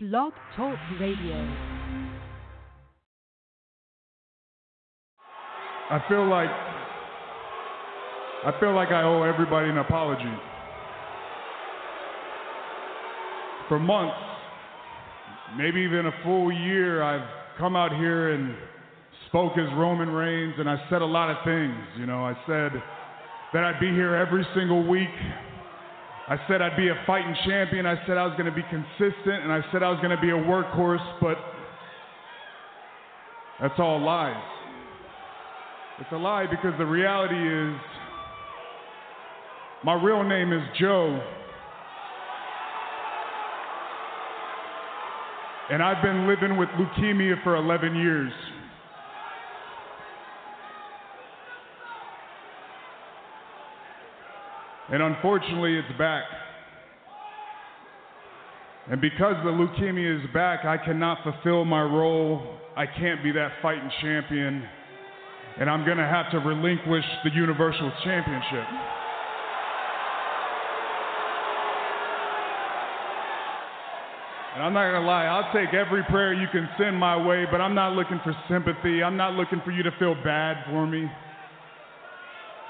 Blog Talk Radio. I feel like I feel like I owe everybody an apology. For months, maybe even a full year, I've come out here and spoke as Roman Reigns, and I said a lot of things. You know, I said that I'd be here every single week. I said I'd be a fighting champion. I said I was going to be consistent, and I said I was going to be a workhorse, but that's all lies. It's a lie because the reality is my real name is Joe. And I've been living with leukemia for 11 years. And unfortunately, it's back. And because the leukemia is back, I cannot fulfill my role. I can't be that fighting champion. And I'm going to have to relinquish the Universal Championship. And I'm not going to lie, I'll take every prayer you can send my way, but I'm not looking for sympathy. I'm not looking for you to feel bad for me.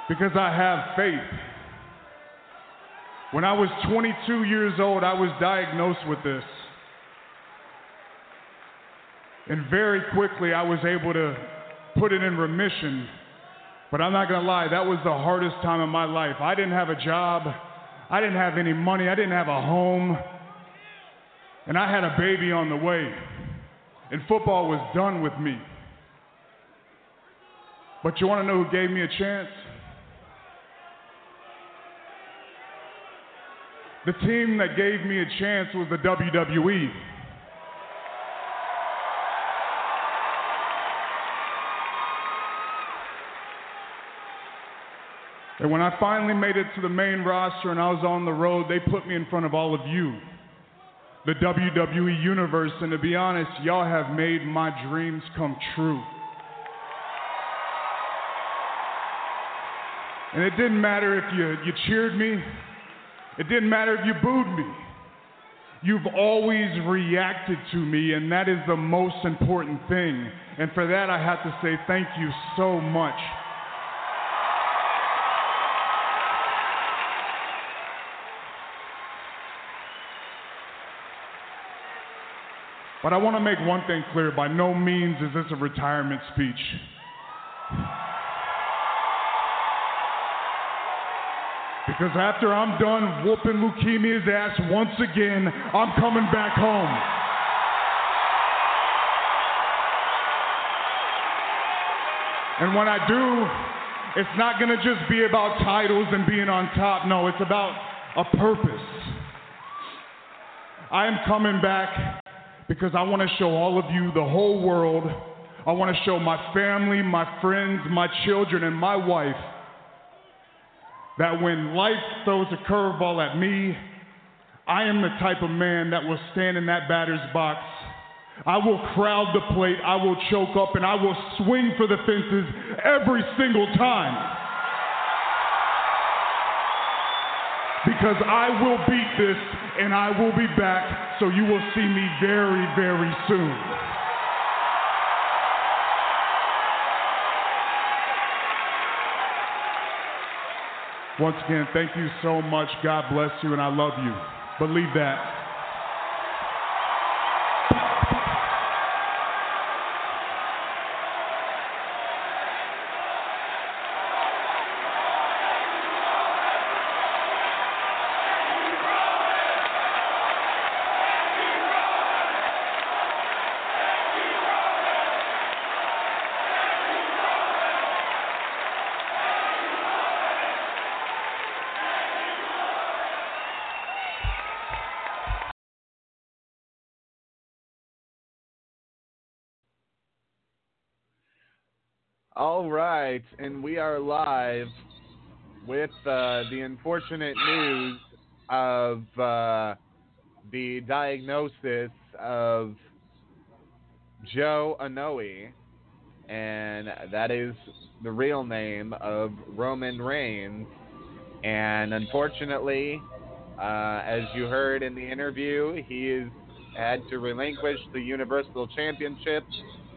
Because I have faith. When I was 22 years old, I was diagnosed with this. And very quickly, I was able to put it in remission. But I'm not going to lie, that was the hardest time of my life. I didn't have a job, I didn't have any money, I didn't have a home, and I had a baby on the way. And football was done with me. But you want to know who gave me a chance? The team that gave me a chance was the WWE. And when I finally made it to the main roster and I was on the road, they put me in front of all of you, the WWE Universe. And to be honest, y'all have made my dreams come true. And it didn't matter if you, you cheered me, it didn't matter if you booed me. You've always reacted to me, and that is the most important thing. And for that, I have to say thank you so much. But I want to make one thing clear by no means is this a retirement speech. Because after I'm done whooping leukemia's ass once again, I'm coming back home. And when I do, it's not to just be about titles and being on top. No, it's about a purpose. I am coming back because I want to show all of you, the whole world, I want to show my family, my friends, my children, and my wife that when life throws a curveball at me, I am the type of man that will stand in that batter's box. I will crowd the plate, I will choke up, and I will swing for the fences every single time. Because I will beat this and I will be back, so you will see me very, very soon. Once again, thank you so much. God bless you, and I love you. Believe that. Are live with uh, the unfortunate news of uh, the diagnosis of Joe Anoa'i, and that is the real name of Roman Reigns. And unfortunately, uh, as you heard in the interview, he is had to relinquish the Universal Championship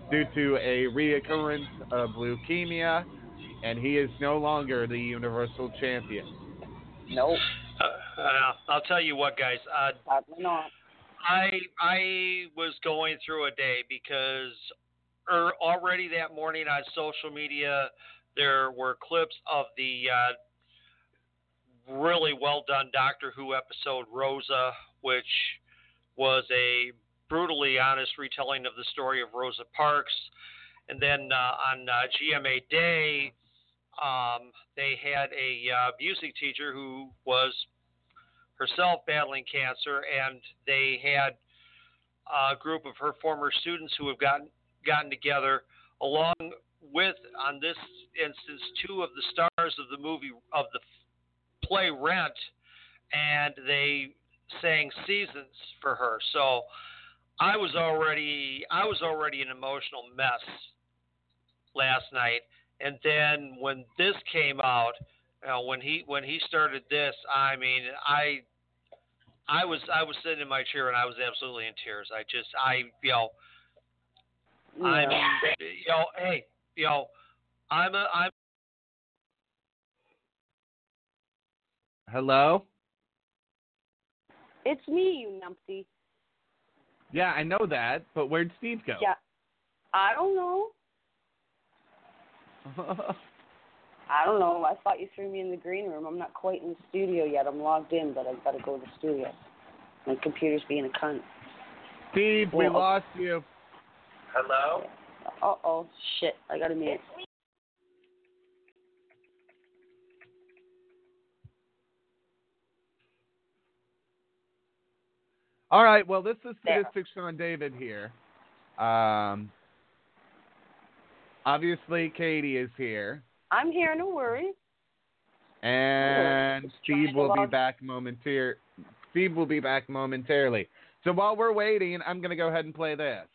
due to a reoccurrence of leukemia, and he is no longer the Universal Champion. Nope. Uh, uh, I'll tell you what, guys. Uh, Probably not. I I was going through a day because er, already that morning on social media there were clips of the uh, really well done Doctor Who episode Rosa, which was a brutally honest retelling of the story of Rosa Parks. And then uh, on uh, GMA Day, um, they had a uh, music teacher who was herself battling cancer, and they had a group of her former students who have gotten gotten together, along with, on this instance, two of the stars of the movie of the play Rent, and they sang Seasons for her. So I was already I was already an emotional mess last night, and then when this came out, you know, when he when he started this, I mean, I I was I was sitting in my chair and I was absolutely in tears. I just I you know I'm you know hey you know I'm a I'm Hello? It's me, you numpty. Yeah, I know that, but where'd Steve go? Yeah. I don't know. I don't know. I thought you threw me in the green room. I'm not quite in the studio yet. I'm logged in, but I've got to go to the studio. My computer's being a cunt. Steve, we Well- lost you. hello. Uh oh, shit. I got to mute. All right, well, this is There. Sadistic Sean David here. Um, obviously, Katie is here. I'm here, no worries. And Steve will be back momentar- Steve will be back momentarily. So while we're waiting, I'm going to go ahead and play this.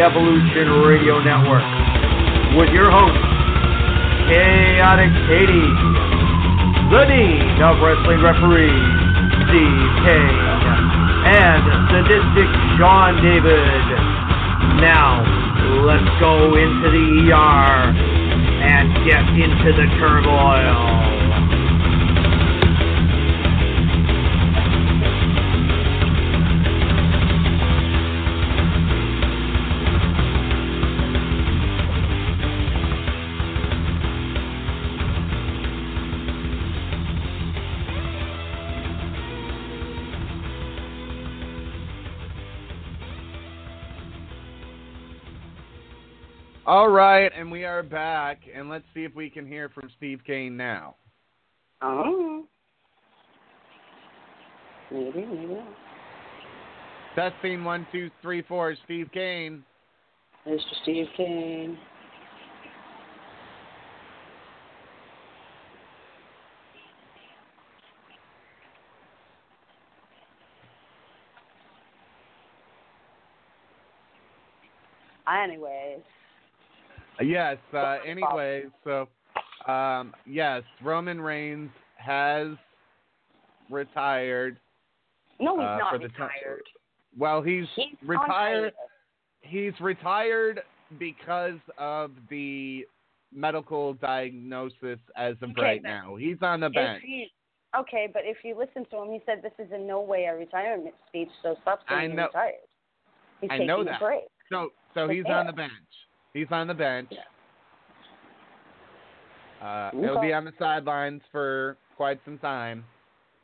Evolution Radio All right, and we are back, and let's see if we can hear from Steve Kane now. Oh. Maybe, maybe not. Testing one, two, three, four. Steve Kane. Mr. Steve Kane. Anyways, Yes. Uh, anyway, so um, yes, Roman Reigns has retired. no, he's Uh, not for the time- retired. Well, he's, He's retired. He's retired because of the medical diagnosis as of Okay, right now. He's on the bench. he, okay, but if you listen to him, he said this is in no way a retirement speech, so stop saying I he's know- retired. He's I know that. So, so But he's on the bench. He's on the bench. Yeah. Uh, he'll be on the sidelines for quite some time.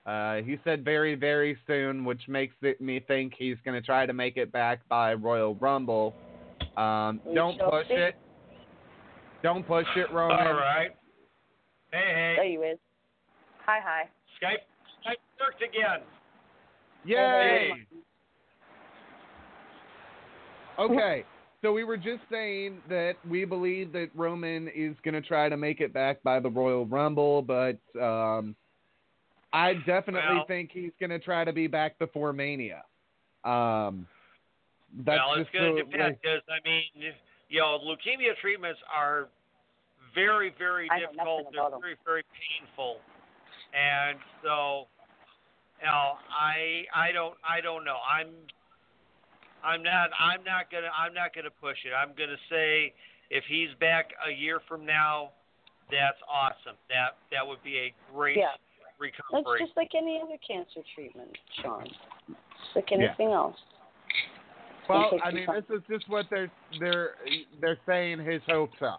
Uh, he said very, very soon, which makes it, me think he's going to try to make it back by Royal Rumble. Um, don't push see. it. Don't push it, Roman. All right. Hey, There you is. Hi, hi. Skype, Skype worked again. Yay! Okay, so we were just saying that we believe that Roman is going to try to make it back by the Royal Rumble, but um, I definitely Well- think he's going to try to be back before Mania. Um, that's well, it's just going to the depend way- because I mean, you know, leukemia treatments are very, very I difficult. They're about 'em. very, very painful, and so, you know, I, I don't, I don't know. I'm, I'm not, I'm not gonna, I'm not gonna push it. I'm gonna say if he's back a year from now, that's awesome. That, that would be a great Yeah. It's recovery. just like any other cancer treatment, Sean. Just like Yeah. anything else. Well, I mean, time. this is just what they're they're they're saying his hopes are.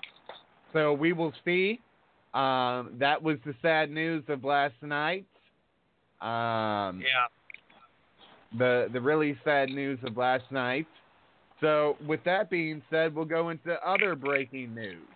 So we will see. Um, that was the sad news of last night. Um, yeah. The the really sad news of last night. So with that being said, we'll go into other breaking news.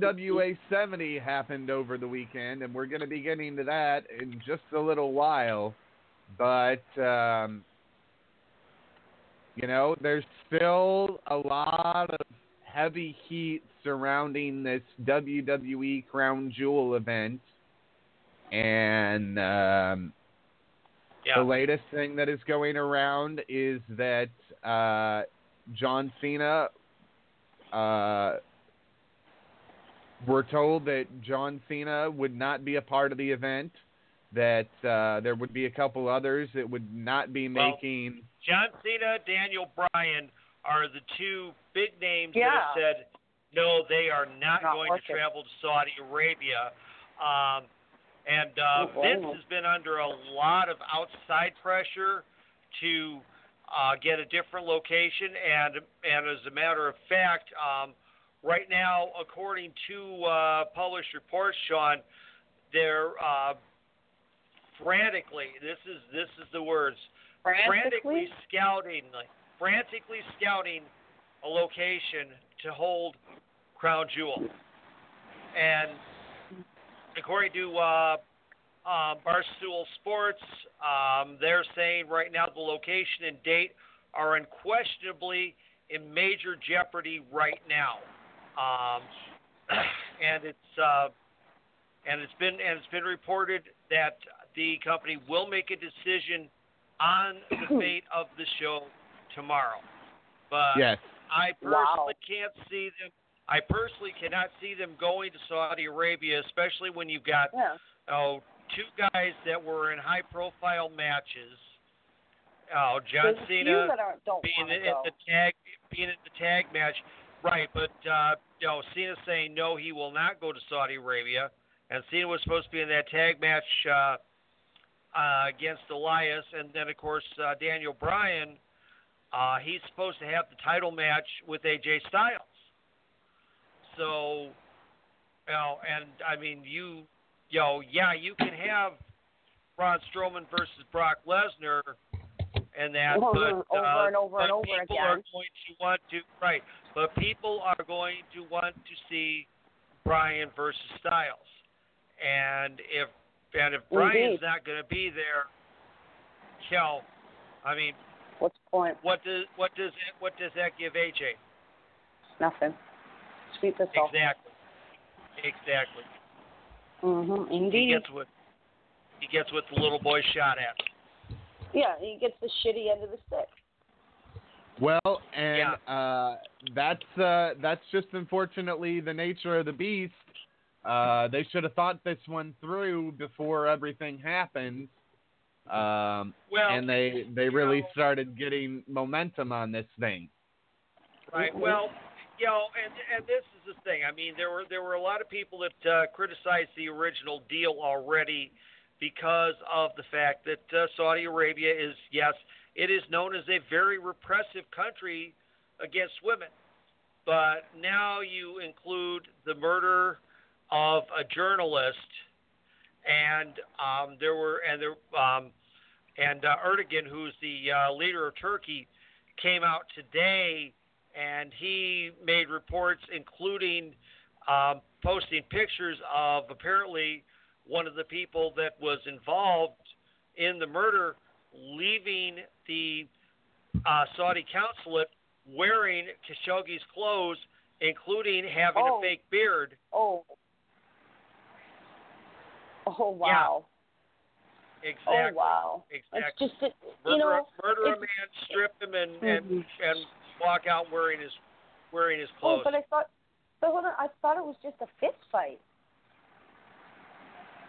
NWA 70 happened over the weekend, and we're going to be getting to that in just a little while. But, um, you know, there's still a lot of heavy heat surrounding this WWE Crown Jewel event. And um, Yeah. the latest thing that is going around is that uh, John Cena. Uh, we're told that John Cena would not be a part of the event. That uh, there would be a couple others that would not be Well, making. John Cena, Daniel Bryan are the two big names that have said no, they are not, Not going working. to travel to Saudi Arabia. Um, and uh, Oh, Vince wow. has been under a lot of outside pressure to uh, get a different location, and and as a matter of fact, um, right now, according to uh, published reports, Sean, they're uh, frantically. This is this is the words frantically Frantically? scouting, like frantically scouting a location to hold Crown Jewel. And according to uh, uh, Barstool Sports, um, they're saying right now the location and date are unquestionably in major jeopardy right now. Um, and it's uh, and it's been and it's been reported that the company will make a decision on the fate of the show tomorrow. But yes. I Wow. personally can't see them. I personally cannot see them going to Saudi Arabia, especially when you've got Yeah. oh two guys that were in high-profile matches. Oh, John There's Cena that are, don't being in the tag being in the tag match, right? But uh, you know, Cena saying no, he will not go to Saudi Arabia, and Cena was supposed to be in that tag match uh, uh, against Elias, and then of course uh, Daniel Bryan, uh, he's supposed to have the title match with AJ Styles. So, you know, and I mean, you, you know, yeah, you can have Braun Strowman versus Brock Lesnar and that, Over- but over uh, and over but and over people again. are going to want to right, but people are going to want to see Bryan versus Styles, and if and if Brian's Indeed. not going to be there, Kel, I mean, What's the point? what does what does that, what does that give AJ? Nothing. Sweep this off. Exactly. Exactly. Mm-hmm. He gets what he gets what the little boy shot at. yeah, he gets the shitty end of the stick. Well, and uh, that's uh, that's just unfortunately the nature of the beast. Uh, they should have thought this one through before everything happened, um, Well, and they they really know- started getting momentum on this thing. Right. Well, you know, and and this is the thing. I mean, there were there were a lot of people that uh, criticized the original deal already because of the fact that uh, Saudi Arabia is yes, it is known as a very repressive country against women. But now you include the murder of a journalist, and um, there were and there um, and uh, Erdogan, who's the uh, leader of Turkey, came out today and he made reports, including um, posting pictures of apparently one of the people that was involved in the murder leaving the uh, Saudi consulate wearing Khashoggi's clothes, including having Oh. a fake beard. Oh. Oh wow. Yeah. Exactly. Oh wow. Exactly. It's just that Murder, you know. murder a man, strip him, and, and Mhm. and walk out wearing his wearing his clothes. Oh, clothes. but I thought. But hold on, I thought it was just a fist fight.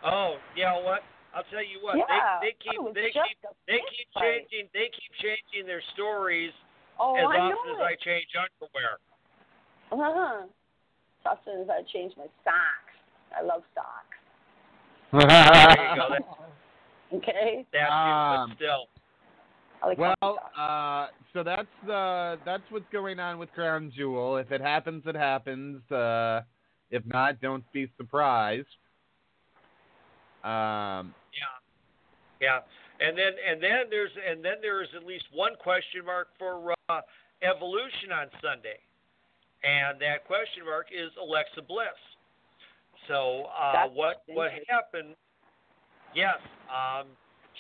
Oh, yeah, what? I'll tell you what. yeah. they they keep thought they keep they fist keep fight. changing they keep changing their stories Oh, as I often as it. I change underwear. Uh-huh. As soon as I change my socks, I love socks. There you go. That, Okay. that's Um, but still. Like Well, uh, so that's the that's what's going on with Crown Jewel. If it happens, it happens. Uh, if not, don't be surprised. Um, Yeah. Yeah. And then and then there's and then there is at least one question mark for uh, evolution on Sunday. And that question mark is Alexa Bliss. So uh, what what happened? Yes, um,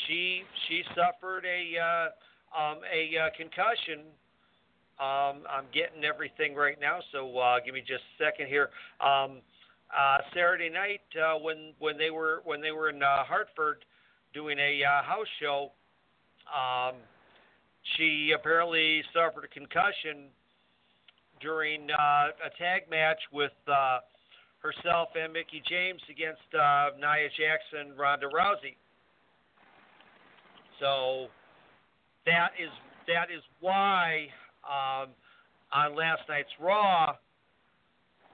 she she suffered a uh, um, a uh, concussion. Um, I'm getting everything right now, so uh, give me just a second here. Um, uh, Saturday night uh, when when they were when they were in uh, Hartford doing a uh, house show, um, she apparently suffered a concussion during uh, a tag match with uh, herself and Mickie James against uh, Nia Jackson, Ronda Rousey. So that is that is why um, on last night's Raw,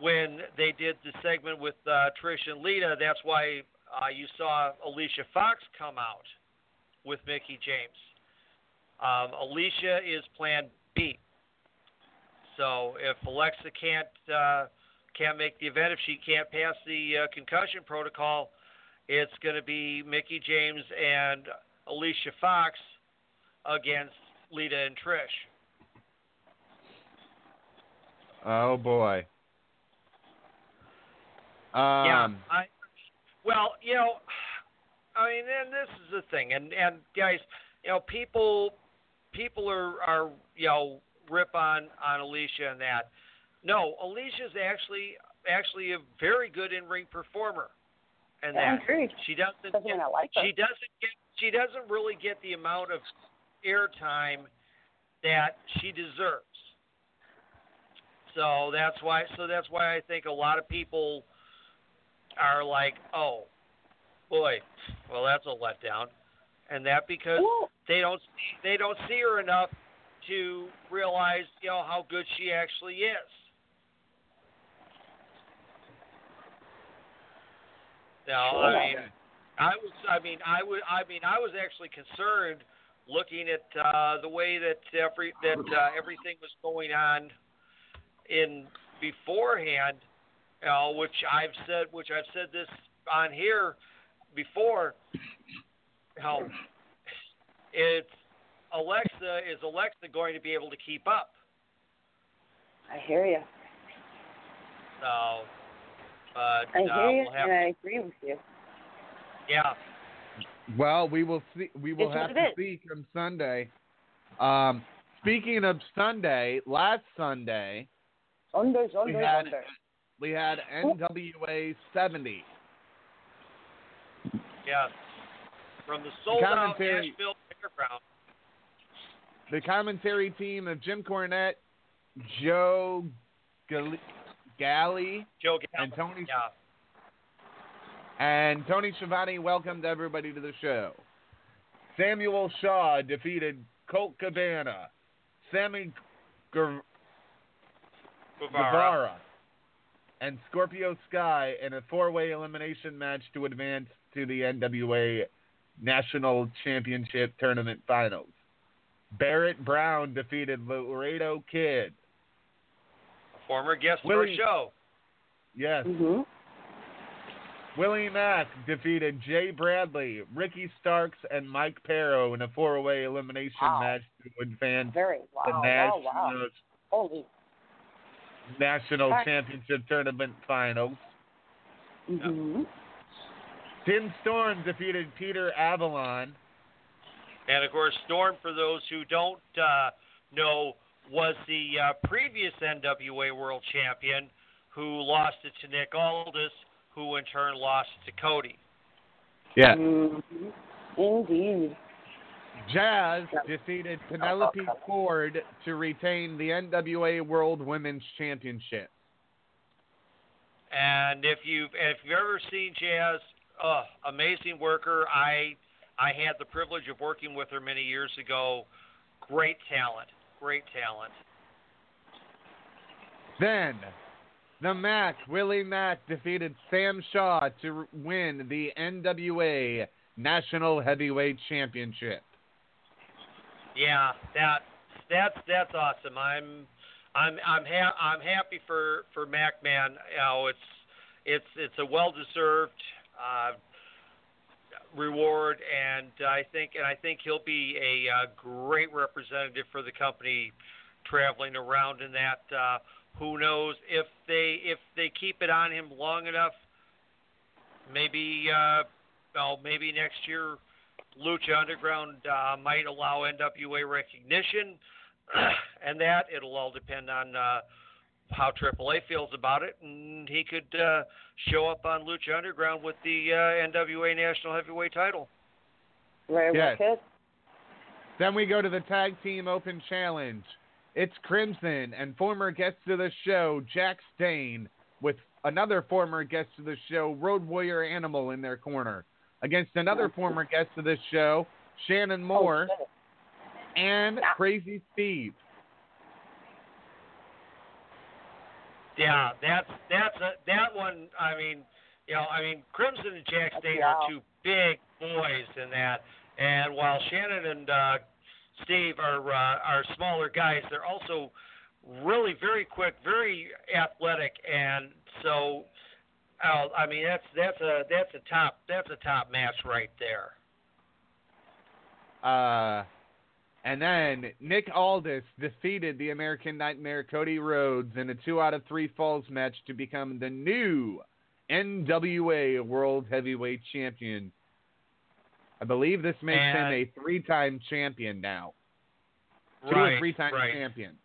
when they did the segment with uh, Trish and Lita, that's why uh, you saw Alicia Fox come out with Mickie James. Um, Alicia is Plan B. So if Alexa can't uh, can't make the event, if she can't pass the uh, concussion protocol, it's going to be Mickie James and Alicia Fox against Lita and Trish. oh boy. Yeah, Um, I. Well, you know, I mean, and this is the thing, and and guys, you know, people, people are are you know rip on on Alicia and that. No, Alicia's actually actually a very good in ring performer, and Yeah, that agreed. she doesn't Doesn't get, like her. she doesn't get she doesn't really get the amount of airtime that she deserves. So that's why so that's why I think a lot of people are like, "Oh, boy, well that's a letdown." And that because Well, they don't see, they don't see her enough to realize, you know, how good she actually is. Now, I mean, I was, I mean, I was, I mean, I was actually concerned looking at uh, the way that every that uh, everything was going on in beforehand. You know, which I've said, which I've said this on here before. How it's Alexa is Alexa going to be able to keep up? I hear you. So, but I uh, hear you, we'll have and I agree with you. Yeah. Well, we will see. We will It's have to is. see come Sunday. Um, speaking of Sunday, last Sunday Sunday, we under, had under. We had NWA 70. Yeah. From the sold out Nashville Fairground. The commentary team of Jim Cornette, Joe Gal- Galli, Joe and Tony Yeah. and Tony Schiavone welcomed everybody to the show. Samuel Shaw defeated Colt Cabana, Sammy Guevara, Guevara. Guevara and Scorpio Sky in a four-way elimination match to advance to the NWA National Championship Tournament Finals. Barrett Brown defeated Laredo Kid. Former guest of Willie- our show. Yes. hmm Willie Mack defeated Jay Bradley, Ricky Starks, and Mike Parrow in a four-way elimination Wow. match to advance Very. the Wow. Wow. Wow. Holy. National Heck. Championship Tournament Finals. hmm Tim Storm defeated Peter Avalon. And of course, Storm, for those who don't uh, know, was the uh, previous NWA World Champion who lost it to Nick Aldis, who in turn lost it to Cody. Yeah. hmm Indeed. Jazz defeated Penelope Ford to retain the NWA World Women's Championship. And if you've if you've ever seen Jazz, oh, amazing worker. I I had the privilege of working with her many years ago. Great talent, great talent. Then, the Mac, Willie Mack, defeated Sam Shaw to win the NWA National Heavyweight Championship. Yeah, that that's that's awesome. I'm I'm I'm ha- I'm happy for for MacMan. You know, it's it's it's a well deserved uh, reward, and I think and I think he'll be a uh, great representative for the company traveling around in that. Uh, who knows if they if they keep it on him long enough? Maybe uh, well, maybe next year Lucha Underground uh, might allow NWA recognition, and that it'll all depend on uh, how AAA feels about it, and he could uh, show up on Lucha Underground with the uh, NWA National Heavyweight Title. Very Yes. well. Then we go to the Tag Team Open Challenge. It's Crimson and former guest of the show, Jax Dane, with another former guest of the show, Road Warrior Animal, in their corner, against another former guest of this show, Shannon Moore, Oh, and Yeah. Crazy Steve. Yeah, that's that's a, that one. I mean, you know, I mean, Crimson and Jax Dane Wow. are two big boys in that, and while Shannon and uh, Steve are uh, are smaller guys, they're also really very quick, very athletic, and so. Uh, I mean that's that's a that's a top that's a top match right there. Uh, and then Nick Aldis defeated the American Nightmare Cody Rhodes in a two out of three falls match to become the new NWA World Heavyweight Champion. I believe this makes him a three time champion now. Two right, or three time right. champion.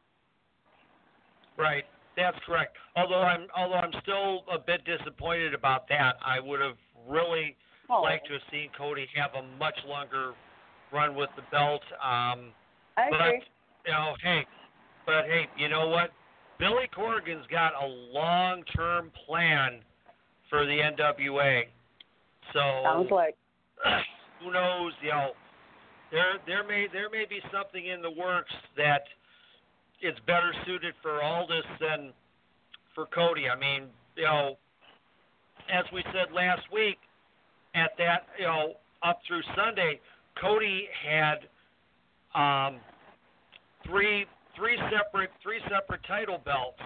Right, that's correct. Although I'm although I'm still a bit disappointed about that. I would have really Oh, liked to have seen Cody have a much longer run with the belt. Um, I but agree. you know, hey, but hey, you know what? Billy Corgan's got a long-term plan for the NWA. So Sounds like. who knows? You know, there there may there may be something in the works that it's better suited for Aldis than for Cody. I mean, you know, as we said last week, at that you know up through Sunday, Cody had um, three three separate three separate title belts.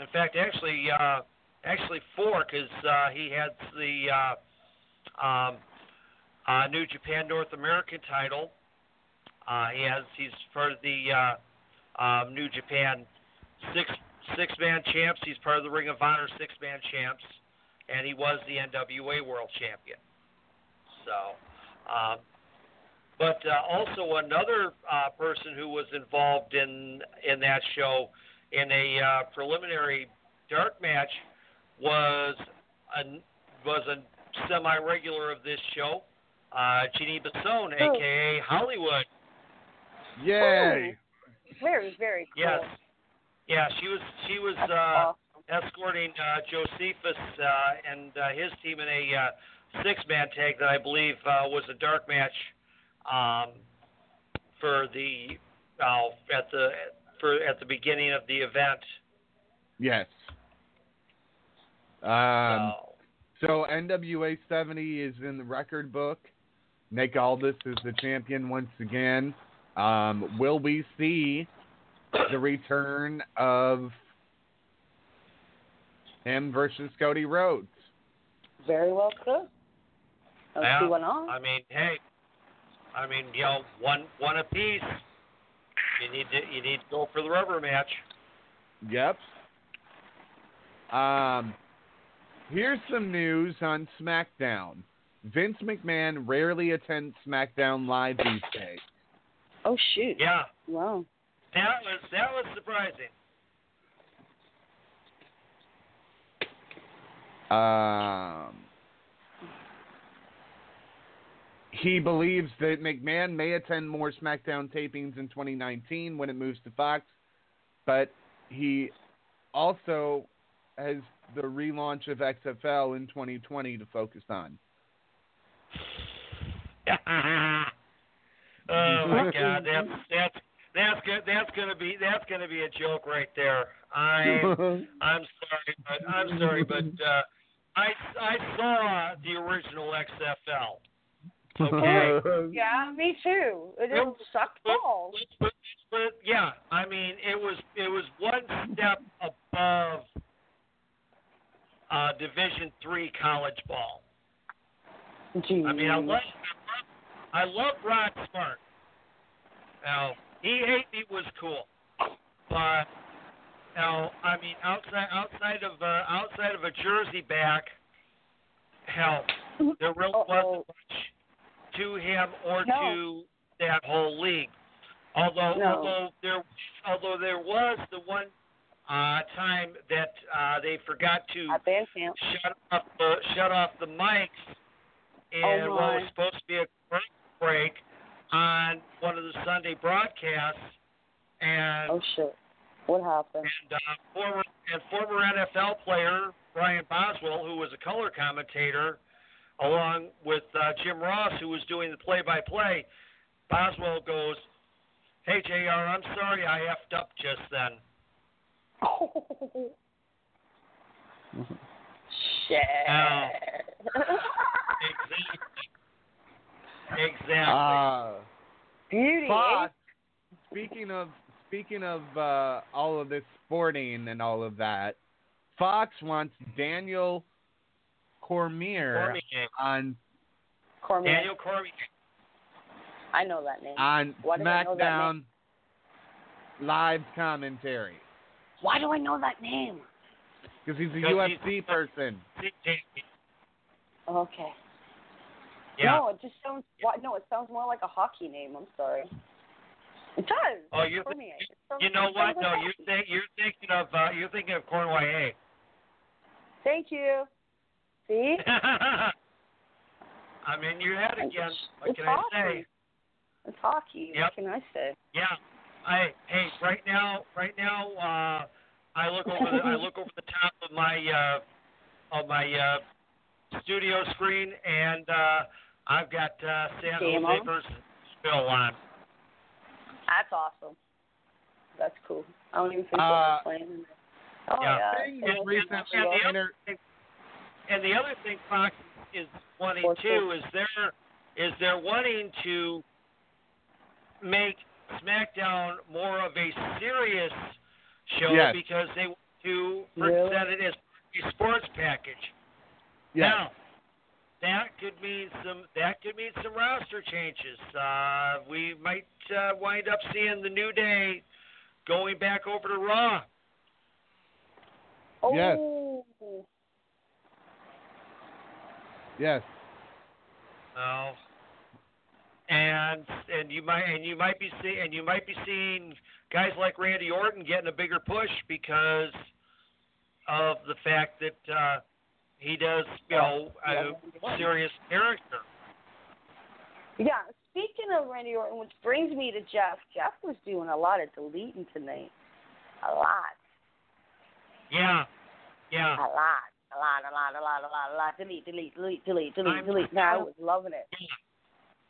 In fact, actually, uh, actually four because uh, he had the uh, um, uh, New Japan North American title. Uh, he has he's of the uh, um, New Japan six six man champs. He's part of the Ring of Honor six man champs, and he was the NWA World Champion. So, um, but uh, also another uh, person who was involved in in that show in a uh, preliminary dark match was a was a semi regular of this show, uh, Jeanne Basone, Oh. aka Hollywood. Yay! Very, very cool. Yes. Yeah, she was she was That's uh, awesome. escorting uh, Josephus uh, and uh, his team in a uh, six-man tag that I believe uh, was a dark match um, for the uh, at the for at the beginning of the event. Yes. Um, so, so NWA 70 is in the record book. Nick Aldis is the champion once again. Um, will we see the return of him versus Cody Rhodes? Very well could. Let's Yeah, see what on. I mean, hey, I mean, you know, one one apiece. You need to you need to go for the rubber match. Yep. Um, here's some news on SmackDown. Vince McMahon rarely attends SmackDown live these days. Oh shoot. Yeah, Wow. that was that was surprising. Um, he believes that McMahon may attend more SmackDown tapings in 2019 when it moves to Fox, but he also has the relaunch of XFL in 2020 to focus on. oh my God, that's that's that's good. That's gonna be that's gonna be a joke right there. I'm I'm sorry, but I'm sorry, but uh, I I saw the original XFL. Okay. Yeah, me too. It Yep. just sucked balls. But, but yeah, I mean, it was it was one step above uh, Division three college ball. Jeez. I mean, I love I love Rod Smart. Now, he me was cool, but now I mean, outside outside of uh, outside of a jersey back, hell, there really Uh-oh. wasn't much to him or No. to that whole league. Although No. although there although there was the one uh, time that uh, they forgot to At band camp. shut off the shut off the mics and Oh, what was supposed to be a break on one of the Sunday broadcasts and Oh shit. What happened? and uh, former and former NFL player Brian Bosworth, who was a color commentator, along with uh, Jim Ross, who was doing the play-by-play. Bosworth goes, "Hey Jr., I'm sorry I effed up just then." Oh. Shit. Exactly. Exactly. Uh, Beauty. Fox, speaking of speaking of uh, all of this sporting and all of that, Fox wants Daniel Cormier Cormier. on Cormier. Daniel Cormier. I know that name. on Why do I know that SmackDown live commentary Why do I know that name? because he's a Because UFC he's- person. Okay. Yeah. No, it just sounds. Why, no, it sounds more like a hockey name. I'm sorry. It does. Oh, you. You know what? No, you're hockey. think, you're thinking of uh, you're thinking of Cornway. Thank you. See? I'm in your head again. What It's can I say? hockey. It's hockey. Yep. What can I say? Yeah. I hey, right now, right now, uh, I look over the I look over the top of my uh, of my uh, studio screen, and uh, I've got uh, San Game Jose on? versus Bill on. That's awesome. That's cool. I don't even think Uh, they're playing. Oh yeah. yeah. Thing San is Jose recently and the inter- And the other thing Fox is wanting Sports too is they're is they're wanting to make SmackDown more of a serious show Yes. because they want to Really? present it as a sports package. yes. Now, that could mean some that could mean some roster changes. Uh, we might uh, wind up seeing the New Day going back over to Raw. Yes. Oh. Yes. Oh. And and you might and you might be see and you might be seeing guys like Randy Orton getting a bigger push because of the fact that uh, he does you know a serious character. Yeah, speaking of Randy Orton, which brings me to Jeff. Jeff was doing a lot of deleting tonight. A lot. Yeah, yeah. A lot. A lot, a lot, a lot, a lot, a lot. Delete, delete, delete, delete, delete, I'm delete. No, I was loving it.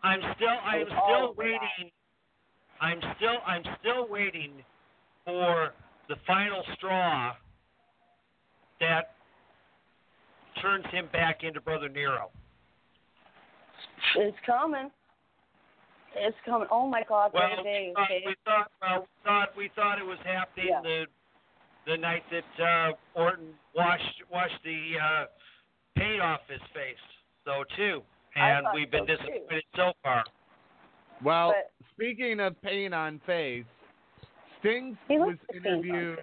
I'm still I'm still waiting. I'm still I'm still waiting for the final straw that turns him back into Brother Nero. It's coming. It's coming. Oh my God, Well, other day, we thought, okay? we thought well, we thought we thought it was happening Yeah. the the night that uh, Orton washed washed the uh, paint off his face, though too, and we've been so, too. disappointed so far. Well, But- speaking of paint on face, Sting He was looks the same interviewed.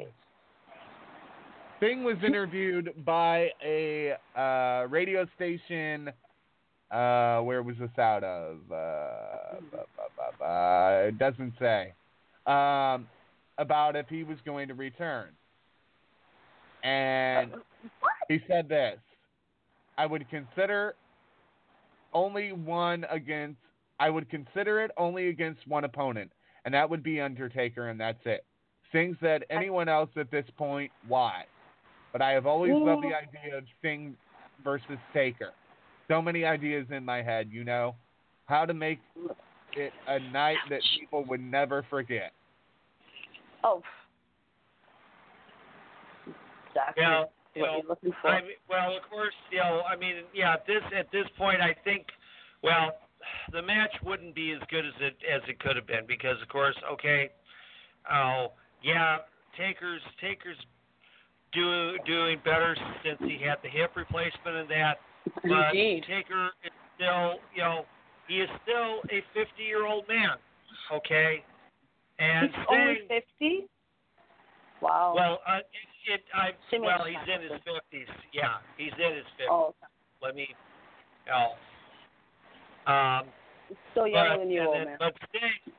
Sting was interviewed by a uh, radio station. Uh, where was this out of? Uh, it doesn't say. Um, about if he was going to return, and he said this: "I would consider only one against. I would consider it only against one opponent, and that would be Undertaker, and that's it." Sting said, "Anyone else at this point, why?" But I have always loved the idea of Sting versus Taker. So many ideas in my head, you know, how to make it a night that people would never forget. Oh. Exactly. Yeah, you know, you're looking for. I mean, well, of course, you know, I mean, yeah, at this at this point, I think, well, the match wouldn't be as good as it as it could have been because, of course, okay, oh yeah, Taker's Taker's do, doing better since he had the hip replacement and that, but Indeed. Taker is still, you know, he is still a 50 year old man, okay, and He's only 50? Wow. Well, uh, it, it, I Similar well, he's in his fifties. Yeah, he's in his fifties. oh, Let me, oh, um, he's still younger but, than you, old then, man. but Sting,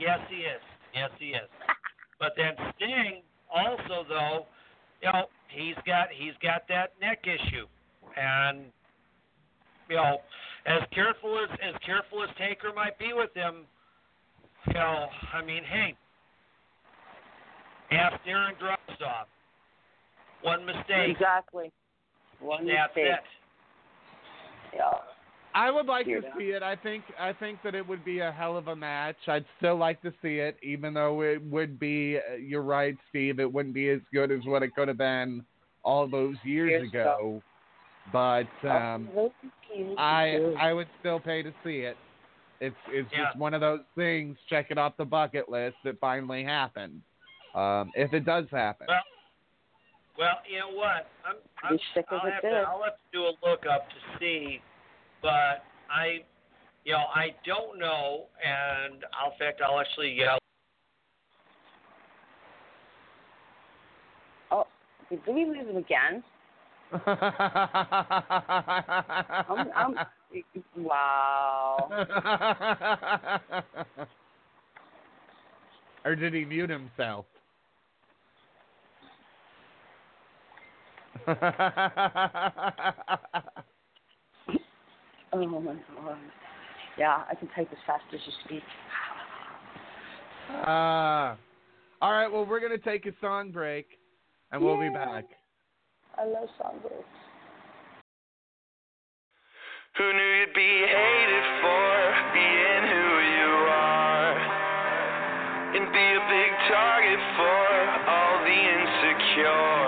yes, he is. Yes, he is. but then Sting also, though, you know, he's got he's got that neck issue, and you know, as careful as as careful as Taker might be with him, you know, I mean, hey, ask Darren Drozdov. One mistake, Exactly. One that's mistake. it. Yeah. I would like to that. see it. I think I think that it would be a hell of a match. I'd still like to see it, even though it would be. uh, You're right, Steve. It wouldn't be as good as what it could have been all those years Years ago. But um, I I would still pay to see it. It's it's Yeah. just one of those things. Check it off the bucket list. That finally happened. Um, if it does happen. Well, Well, you know what? I'm, I'm Be sick as I'll have to I'll have to do a look up to see, but I, you know, I don't know, and I'll, in fact, I'll actually uh, Oh, did we lose him again? I'm, I'm, wow. or did he mute himself? Oh my god. Yeah, I can type as fast as you speak. Ah. all right, well, we're going to take a song break, and we'll be back. I love songbirds. Who knew you'd be hated for being who you are? And be a big target for all the insecure.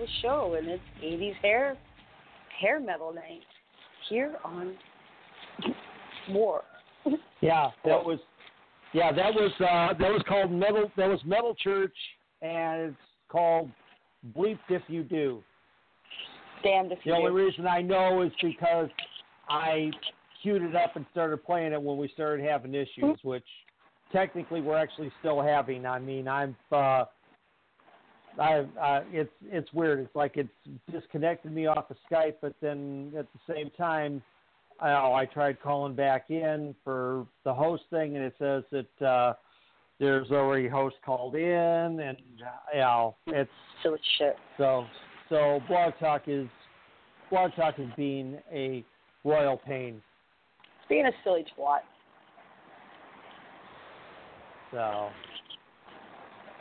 The show, and it's 80s hair hair metal night here on War. Yeah, that was yeah, that was uh that was called Metal that was Metal Church and it's called Bleeped If You Do. Damned if The you only do. reason I know is because I queued it up and started playing it when we started having issues, which technically we're actually still having. I mean, I'm uh I uh it's it's weird. It's like it's disconnected me off of Skype, but then at the same time oh, I tried calling back in for the host thing, and it says that uh, there's already a host called in, and uh, you know, it's Silly shit. so so. Blog Talk is Blog Talk is being a royal pain. It's being a silly twat. So,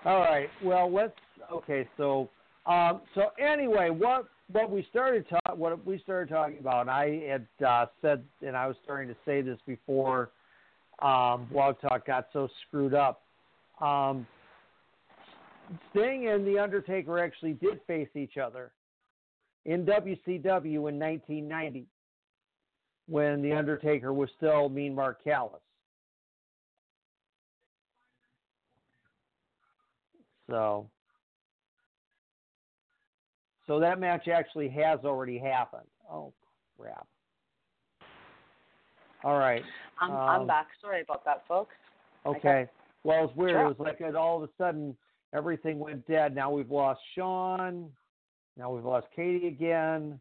all right. Well, let's. Okay. So, um, so anyway, what what we started ta- what we started talking about, and I had uh, said, and I was starting to say this before um, Blog Talk got so screwed up. Um, Sting and the Undertaker actually did face each other in WCW in 1990 when the Undertaker was still Mean Mark Callous. So, so that match actually has already happened. Oh crap! All right. I'm, I'm Um, back. Sorry about that, folks. Okay. Well, it's weird. Sure. It was like it, all of a sudden everything went dead. Now we've lost Sean. Now we've lost Katie again.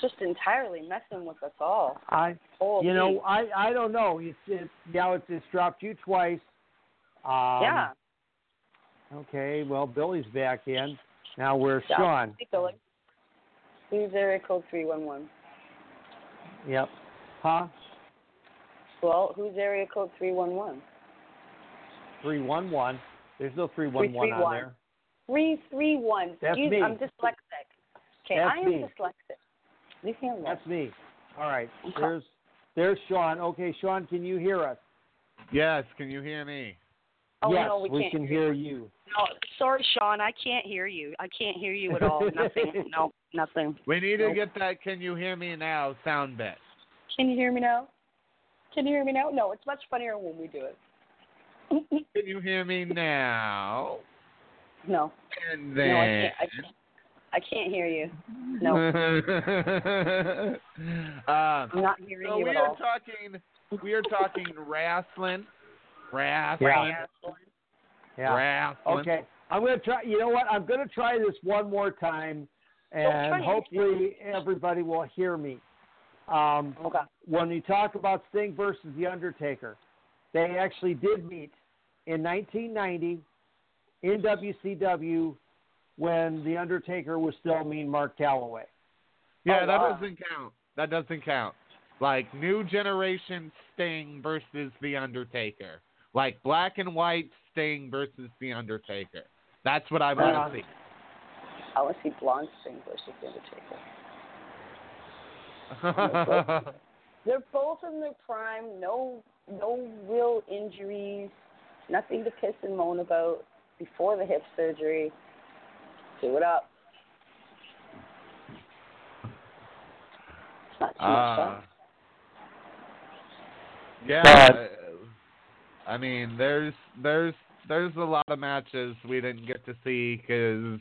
Just entirely messing with us all. I, you know, I, I don't know. It's, it's now it's, it's dropped you twice. Um, yeah. Okay. Well, Billy's back in. Now where's Yeah. Sean? Hey, Billy. Who's area code 311? Yep. Huh? Well, who's area code 311? Three one one. There's no three one one on there. 331. That's Excuse me. I'm dyslexic. Okay, That's I am me. dyslexic. Leave me alone. That's me. All right. There's there's Sean. Okay, Sean, can you hear us? Yes, can you hear me? oh, yes, no, we, can't can hear you. No, sorry, Sean. I can't hear you. I can't hear you at all. nothing. No, nothing. We need to get that can you hear me now sound bit. Can you hear me now? Can you hear me now? No, it's much funnier when we do it. Can you hear me now? no, And no, I then can't. I can't. I can't hear you. No, um, I'm not hearing so you we at are all. talking we are talking wrestling. Wrestling. Yeah. Yeah. Wrestling. Okay. I'm gonna try. You know what? I'm gonna try this one more time, and it. hopefully everybody will hear me. Um, Okay. when you talk about Sting versus The Undertaker, they actually did meet in 1990 in WCW when The Undertaker was still Mean Mark Calaway. Yeah, Oh, that wow. doesn't count. That doesn't count. Like new generation Sting versus The Undertaker. Like black and white Sting versus The Undertaker. That's what I want Uh, to see. I want to see Blonde Sting versus The Undertaker. They're both in their prime. No, no real injuries. Nothing to piss and moan about before the hip surgery. Do it up. It's not too much Uh, fun. yeah. But- uh, I mean, there's there's there's a lot of matches we didn't get to see because,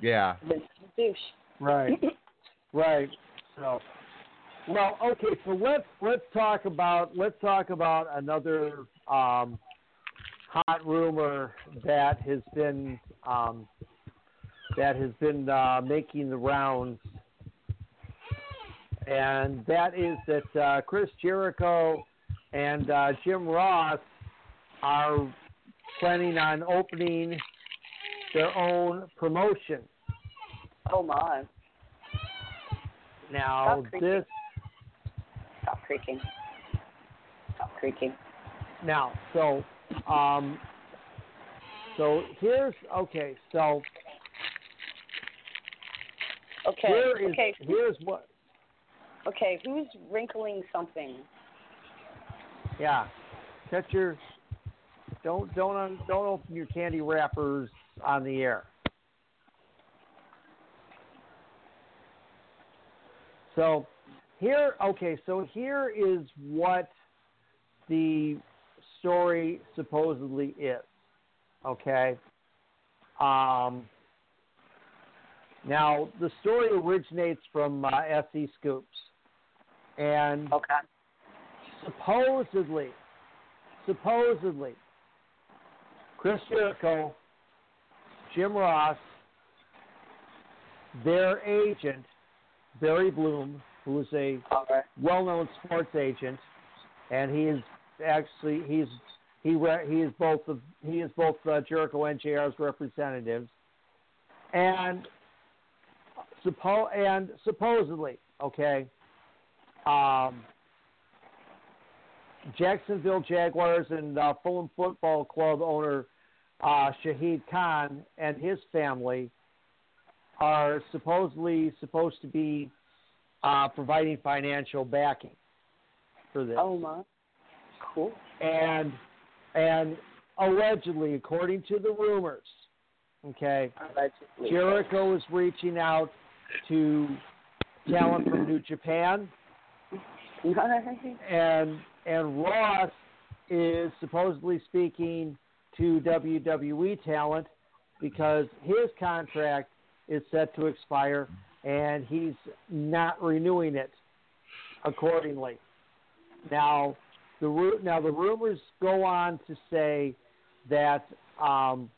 yeah. Vince is a douche. Right. right. So, well, okay. So let's let's talk about let's talk about another um, hot rumor that has been um, that has been uh, making the rounds, and that is that uh, Chris Jericho and uh, Jim Ross are planning on opening their own promotion. Oh my! Now Stop this Stop creaking. Stop creaking. Now, so, um, so here's okay. So Okay. here is okay. here's what. Okay. Who's wrinkling something? Yeah, catch your. Don't don't un, don't open your candy wrappers on the air. So here, okay, so here is what the story supposedly is. Okay. Um, now the story originates from uh, SE Scoops, and Okay. supposedly, supposedly, Chris Jericho, Jim Ross, their agent, Barry Bloom, who is a right. well-known sports agent, and he is actually he's he re, he is both of he is both uh, Jericho and JR's representatives, and suppo and supposedly okay, um, Jacksonville Jaguars and uh, Fulham Football Club owner uh, Shahid Khan and his family are supposedly supposed to be uh, providing financial backing for this. Oh my. Cool. And and allegedly, according to the rumors, okay, Allegedly. Jericho is reaching out to talent from New Japan, and and Ross is supposedly speaking to WWE talent because his contract is set to expire and he's not renewing it accordingly. Now, the now the rumors go on to say that um,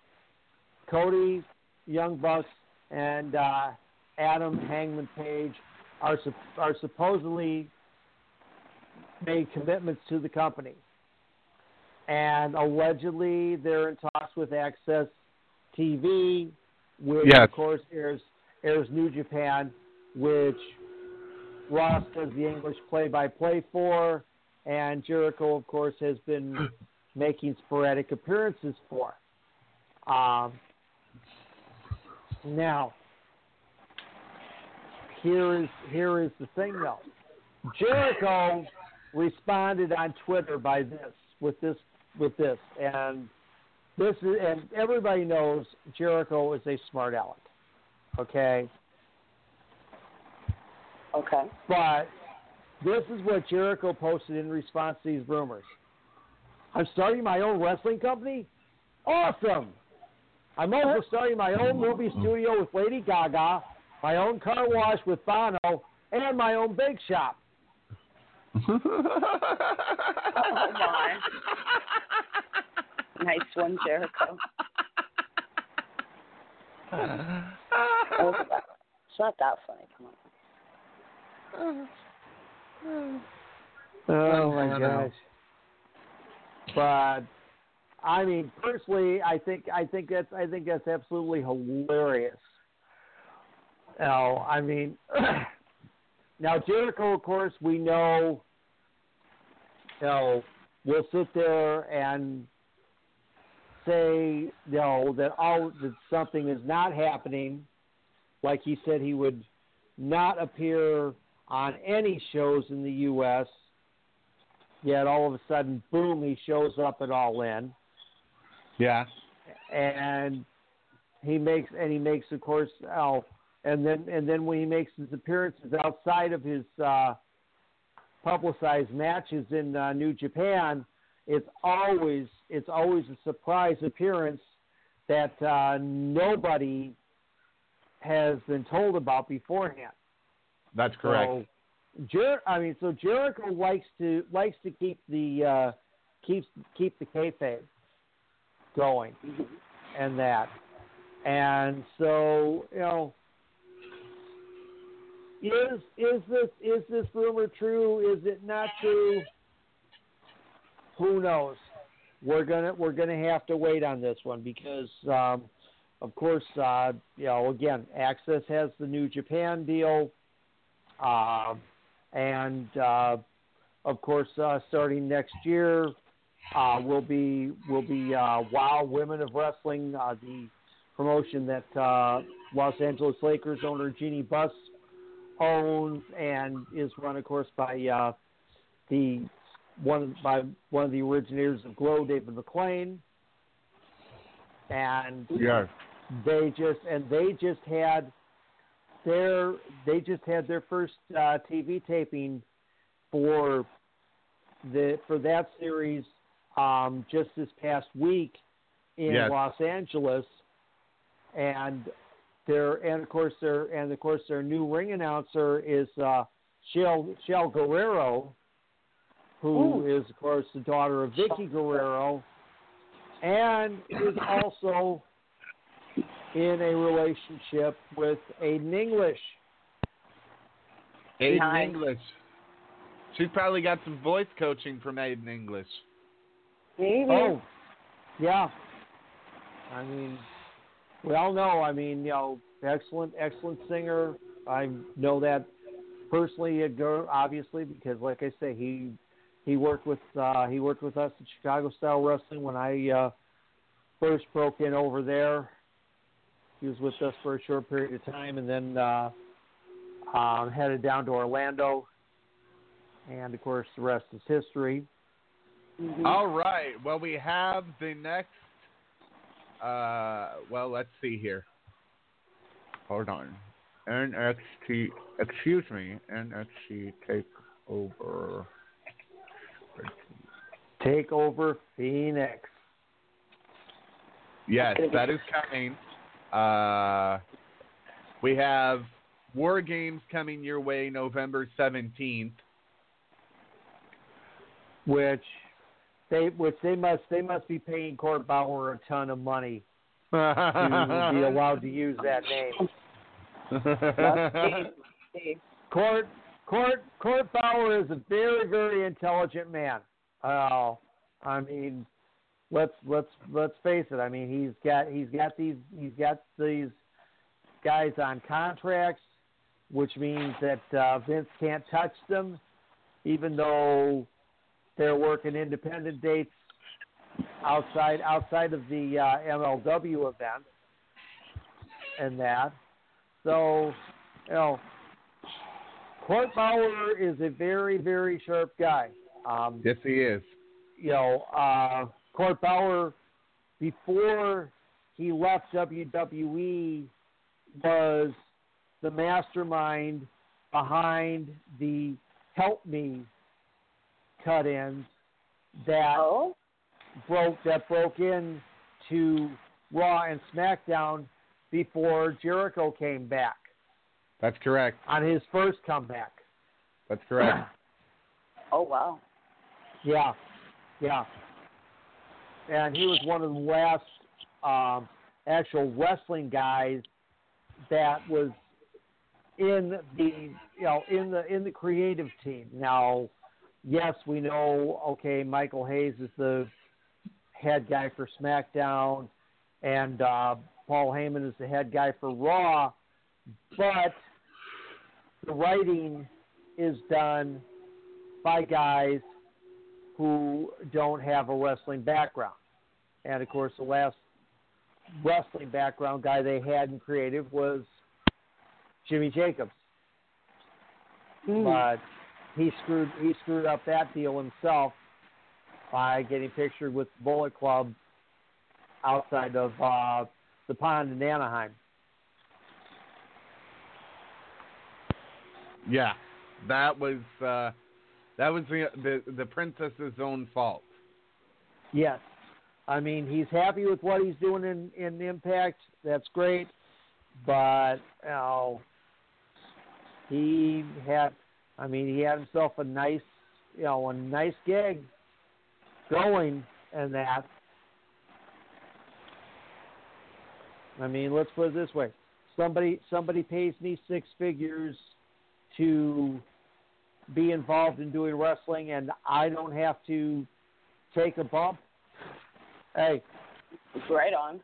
Cody Young Bucks and uh, Adam Hangman Page are are supposedly made commitments to the company, and allegedly they're in talks with AXS TV, which Yes. of course airs airs New Japan, which Ross does the English play-by-play for, and Jericho, of course, has been making sporadic appearances for. Um, now, here is here is the thing, though. Jericho responded on Twitter by this with this with this, and this is and everybody knows Jericho is a smart aleck. Okay, Okay. but this is what Jericho posted in response to these rumors. I'm starting my own wrestling company? Awesome! I'm also starting my own movie studio with Lady Gaga, my own car wash with Bono, and my own bake shop. Oh my. Nice one, Jericho. Oh, It's not that funny. Come on. Oh, oh I my gosh! But I mean, personally, I think I think that's I think that's absolutely hilarious. Now, I mean, now Jericho, of course, we know. You know, will sit there and say, you know, that all that something is not happening. Like he said, he would not appear on any shows in the U.S. Yet all of a sudden, boom, he shows up at All In, Yeah. and he makes and he makes, of course, oh, and then and then when he makes his appearances outside of his uh, publicized matches in uh, New Japan, it's always it's always a surprise appearance that uh, nobody has been told about beforehand. That's correct. So, Jer- I mean, so Jericho likes to likes to keep the uh, keeps keep the kayfabe going, and that, and so you know, is is this is this rumor true? Is it not true? Who knows? We're gonna we're gonna have to wait on this one because, um, of course, uh, you know, again, AXS has the New Japan deal. Uh, and uh, of course, uh, starting next year, uh, will be will be uh, Wow Women of Wrestling, the promotion that Los Angeles Lakers owner Jeanie Buss owns and is run, of course, by uh, the one by one of the originators of Glow, David McLane, and Yes. they just and they just had their they just had their first uh, TV taping for the for that series um, just this past week in Yes. Los Angeles, and their and of course their and of course their new ring announcer is uh, Shaul Shaul Guerrero, who is of course the daughter of Vickie Guerrero, and is also in a relationship with Aiden English. Aiden Nice. English. She's probably got some voice coaching from Aiden English. Maybe. Oh, yeah. I mean, we all know. I mean, you know, excellent, excellent singer. I know that personally, obviously, because like I say, he he worked with uh, he worked with us at Chicago Style Wrestling when I uh, first broke in over there. He was with us for a short period of time, and then uh, um, headed down to Orlando. And of course, the rest is history. Mhm. All right. Well, we have the next. Uh, well, let's see here. Hold on. NXT. Excuse me. NXT take over. Take over Phoenix. Yes, that is coming. Uh, we have War Games coming your way November seventeenth. which they which they must they must be paying Court Bauer a ton of money to be allowed to use that name. Court Court Court Bauer is a very very intelligent man. Uh, I mean, let's let's let's face it. I mean, he's got he's got these he's got these guys on contracts, which means that uh, Vince can't touch them, even though they're working independent dates outside outside of the uh, MLW event and that. So, you know, Court Bauer is a very very sharp guy. Um, yes, he is. you know, uh, Court Bauer, before he left WWE, was the mastermind behind the Help Me cut-ins that Oh, broke that broke in to Raw and SmackDown before Jericho came back That's correct. on his first comeback. That's correct. oh wow. Yeah, yeah. And he was one of the last um, actual wrestling guys that was in the you know in the in the creative team. Now, yes, we know. Okay, Michael Hayes is the head guy for SmackDown, and uh, Paul Heyman is the head guy for Raw, but the writing is done by guys who don't have a wrestling background. And of course, the last wrestling background guy they had in creative was Jimmy Jacobs. Hmm. But he screwed he screwed up that deal himself by getting pictured with Bullet Club outside of uh, the pond in Anaheim. yeah, that was uh, that was the, the the princess's own fault. Yes. I mean, he's happy with what he's doing in, in Impact. That's great. But, you know, he had, I mean, he had himself a nice, you know, a nice gig going and that. I mean, let's put it this way. Somebody somebody pays me six figures to be involved in doing wrestling and I don't have to take a bump. Hey, Right on.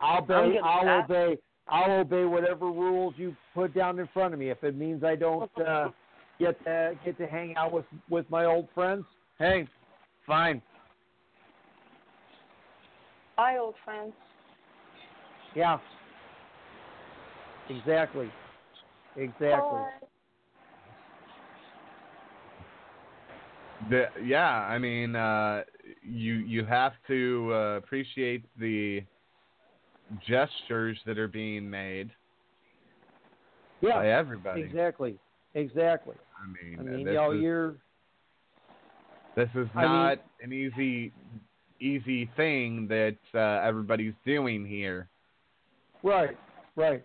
I'll obey. I'll obey. I'll obey whatever rules you put down in front of me. If it means I don't, uh, get to get to hang out with with my old friends. Hey, fine. Hi, old friends. Yeah. Exactly. Exactly. Bye. The, yeah, I mean, uh, you you have to uh, appreciate the gestures that are being made Yeah. by everybody. Exactly. Exactly. I mean, I uh, mean, know, is, you're this is I mean- not an easy easy thing that uh, everybody's doing here. right, right,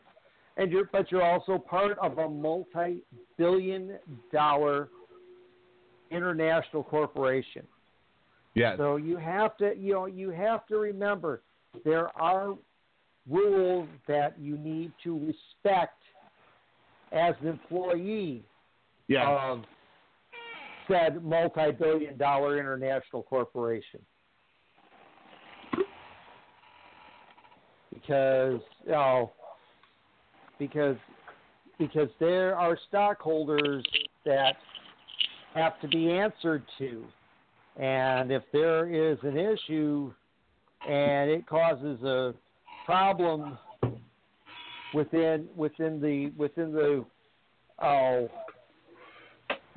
and you're but you're also part of a multi-billion-dollar international corporation. Yes. So you have to, you know, you have to remember there are rules that you need to respect as an employee yeah. of said multi-billion-dollar international corporation. Because you know, because because there are stockholders that have to be answered to, and if there is an issue and it causes a problem within within the within the oh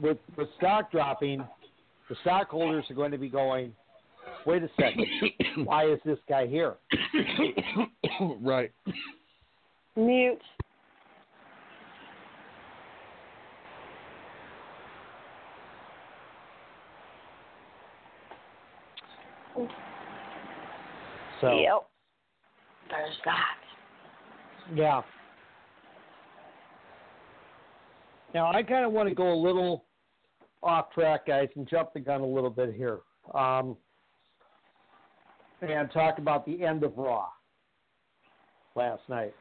with with stock dropping, the stockholders are going to be going, wait a second, why is this guy here? right. Mute. So Yep. There's that. yeah. Now I kind of want to go a little off track, guys, and jump the gun a little bit here, um, and talk about the end of Raw last night.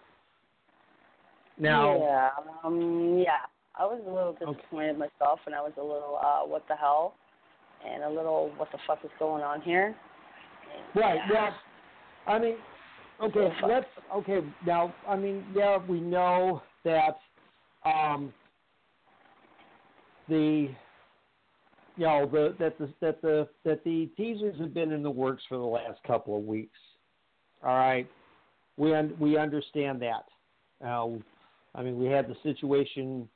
Now, yeah, um, yeah, I was a little disappointed myself, and I was a little, uh, what the hell, and a little, what the fuck is going on here? And, Right. yeah. Well, I mean, okay. Let's. Okay. Now, I mean, yeah, we know that um, the you know the that the that the that the teasers have been in the works for the last couple of weeks. All right. We un- we understand that. Uh, I mean, we had the situation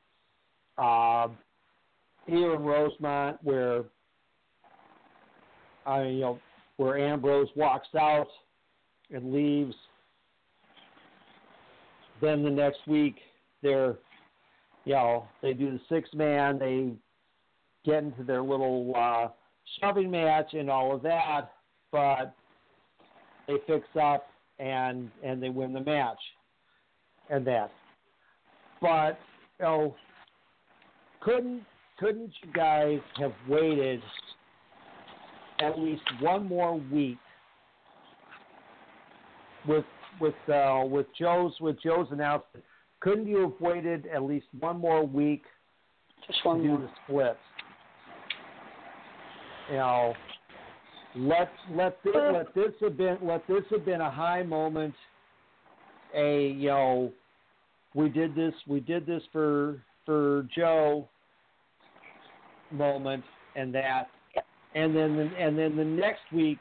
uh, here in Rosemont where I mean, you know where Ambrose walks out and leaves. Then the next week, they're, you know, they do the six man, they get into their little uh, shoving match and all of that, but they fix up and and they win the match and that. But you know, couldn't couldn't you guys have waited at least one more week with with uh, with Joe's with Joe's announcement. Couldn't you have waited at least one more week Just to one do more. the splits? You know, let let this, uh. let this have been let this have been a high moment. A you know, we did this we did this for for Joe moment and that, and then the, and then the next week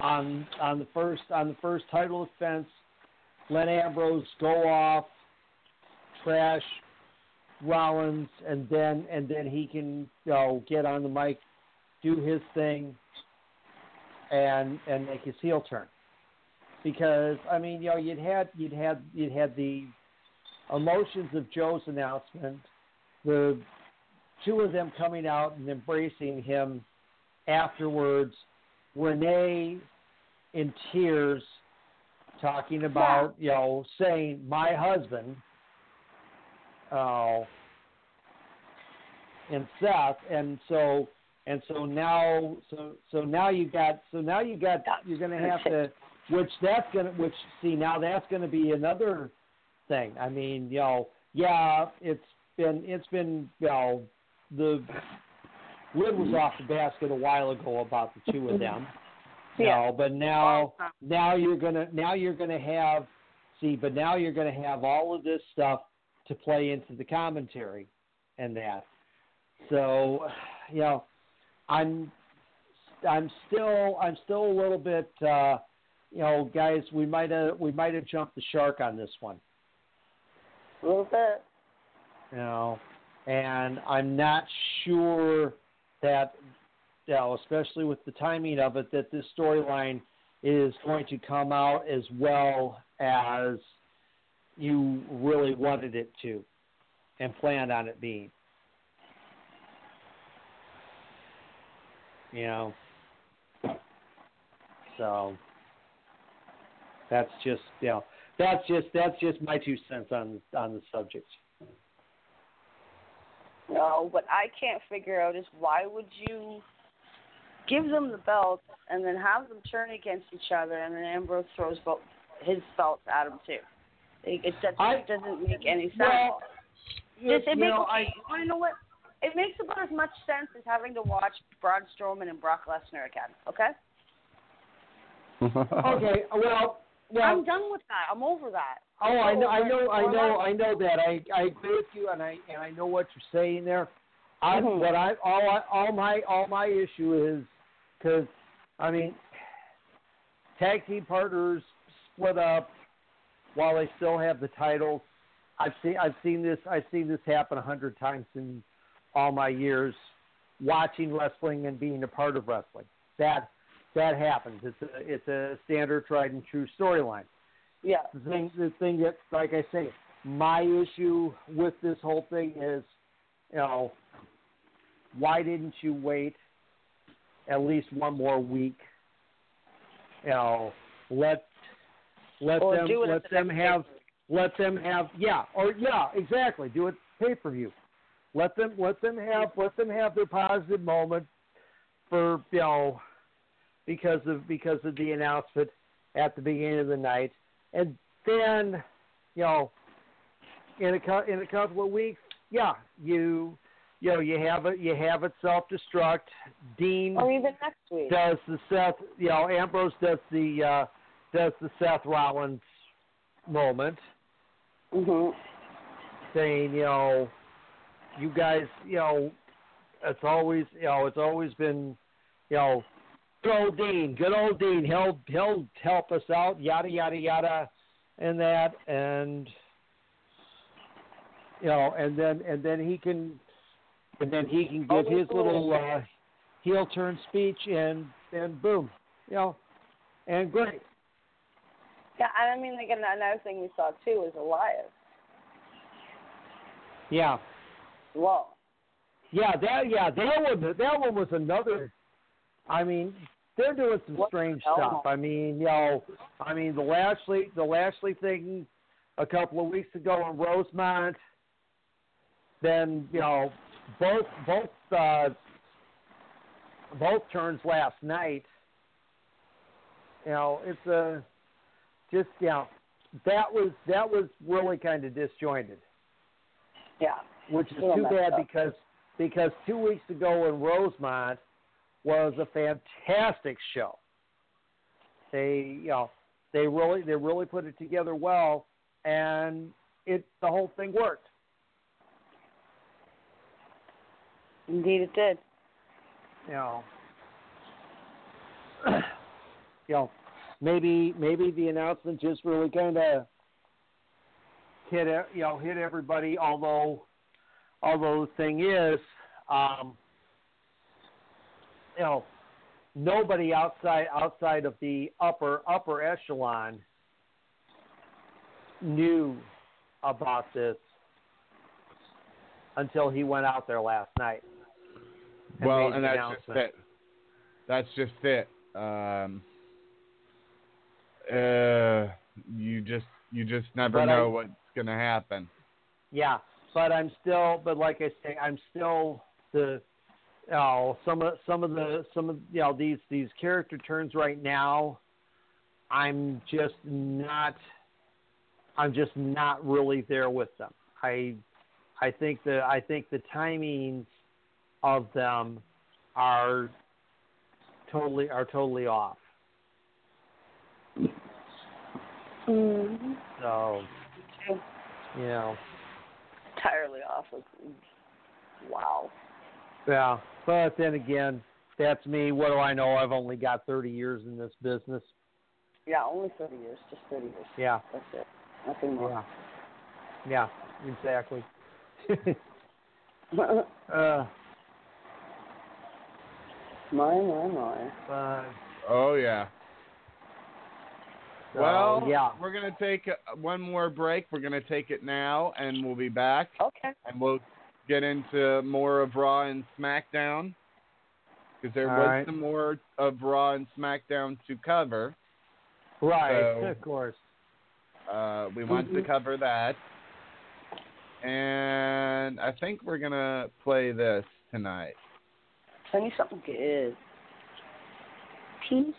on on the first on the first title defense, let Ambrose go off, trash Rollins, and then and then he can you know get on the mic, do his thing, and and make his heel turn. Because I mean, you know, you'd had you'd had you'd had the emotions of Joe's announcement, the two of them coming out and embracing him afterwards. Renee in tears talking about, you know, saying, My husband, oh, and Seth. And so, and so now, so, so now you got, so now you got, you're going to have to, which that's going to, which, see, now that's going to be another thing. I mean, you know, yeah, it's been, it's been, you know, the lid was off the basket a while ago about the two of them. You Yeah. know, but now now you're gonna now you're gonna have see, but now you're gonna have all of this stuff to play into the commentary and that. So, you know, I'm I'm still I'm still a little bit uh, you know, guys, we might have we might have jumped the shark on this one. A little bit. You know, and I'm not sure that you know, especially with the timing of it, that this storyline is going to come out as well as you really wanted it to and planned on it being. You know. So that's just you know that's just that's just my two cents on on the subject. No, what I can't figure out is why would you give them the belts and then have them turn against each other, and then Ambrose throws both his belts at him too. It, it, that I- doesn't make any sense. Well, Just, it you makes, know, okay, you want to know what? It makes about as much sense as having to watch Braun Strowman and Brock Lesnar again. Okay, okay, well, well, I'm done with that. I'm over that. Oh, I know, I know, I know, life. I know that. I I agree with you, and I and I know what you're saying there. I Mhm. what I all I all my all my issue is because I mean, tag team partners split up while they still have the titles. I've seen I've seen this I've seen this happen a hundred times in all my years watching wrestling and being a part of wrestling. That that happens. It's a it's a standard tried and true storyline Yeah. the thing the thing that like I say, my issue with this whole thing is, you know, why didn't you wait at least one more week? You know, let let Or them do it at let the them have pay-per-view. let them have yeah or yeah exactly do it pay per view. Let them let them have let them have their positive moment for you know because of because of the announcement at the beginning of the night, and then you know in a in a couple of weeks, yeah, you you know you have it you have it self destruct. Dean Or even next week. does the Seth you know Ambrose does the uh, does the Seth Rollins moment Mhm. saying, you know, you guys, you know, it's always, you know, it's always been, you know, good old Dean, good old Dean, he'll he'll help us out, yada yada yada, and that, and you know, and then and then he can, and then he can give his little uh, heel turn speech, and and boom, you know, and great. Yeah, and I mean, like another thing we saw too is Elias. Yeah. Whoa. Yeah, that yeah, that one that one was another. I mean, they're doing some What strange stuff. I mean, you know, I mean the Lashley the Lashley thing a couple of weeks ago in Rosemont. Then you know, both both uh, both turns last night. You know, it's a just you know that was that was really kind of disjointed Yeah. Which is too bad up. because because two weeks ago in Rosemont was a fantastic show. They you know they really they really put it together well, and it the whole thing worked. Indeed, it did. You know, you know maybe maybe the announcement just really kind of hit you know hit everybody. Although although the thing is, um, you know, nobody outside outside of the upper upper echelon knew about this until he went out there last night. and well, and that's just it. That's just it. Um, uh, you just you just never But I- know what's gonna happen. Yeah, but I'm still, but like I say, I'm still the, you know, some of some of the some of you know these these character turns right now. I'm just not. I'm just not really there with them. I, I think the I think the timings of them are totally are totally off. Mm-hmm. So you know entirely off of. Wow. Yeah, but then again, that's me. What do I know? I've only got 30 years in this business. Yeah, only 30 years, just 30 years. Yeah. That's it. Nothing more. Yeah, yeah exactly. uh, my, my, my. Uh, oh, yeah. So, well, yeah. we're going to take one more break. We're going to take it now, and we'll be back. Okay. And we'll get into more of Raw and SmackDown because there All was right. some more of Raw and SmackDown to cover. Right, so, of course. Uh, we want mm-hmm. to cover that. And I think we're going to play this tonight. Send me something good. Peace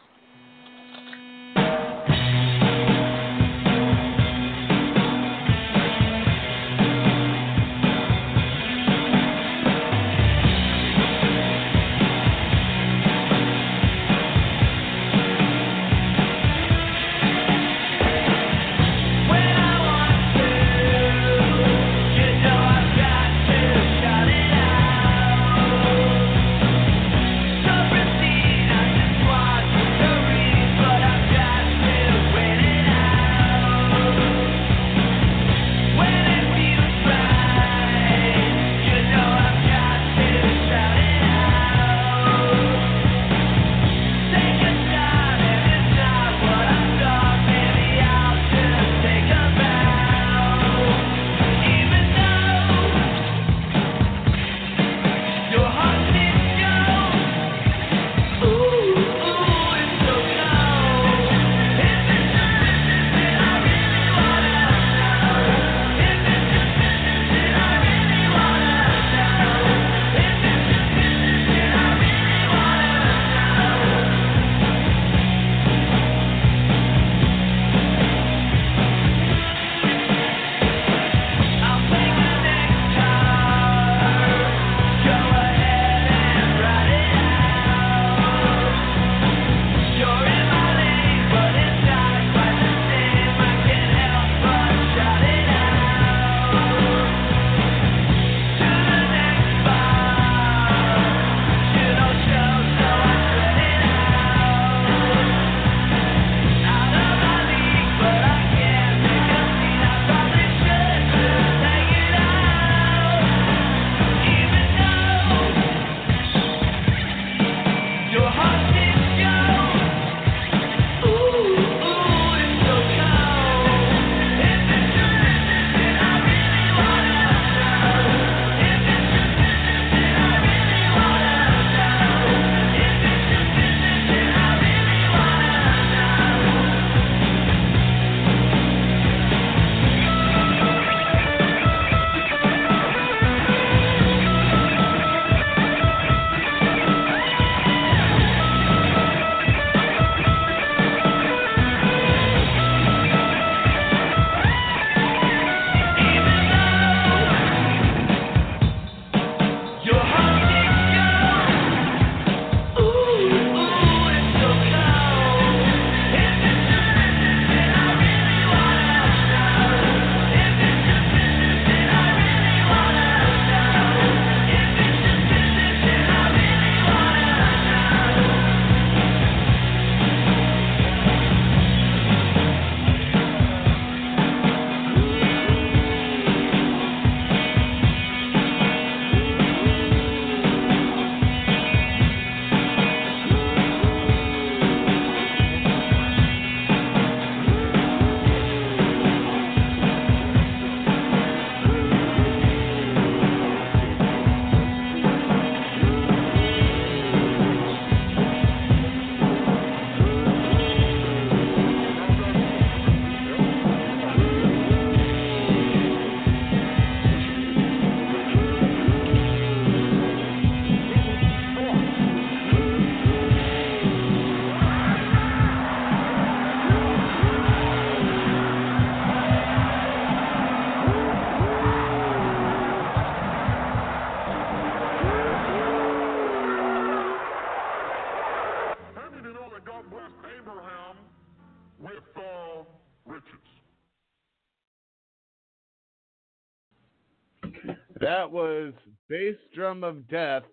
That was Bass Drum of Death,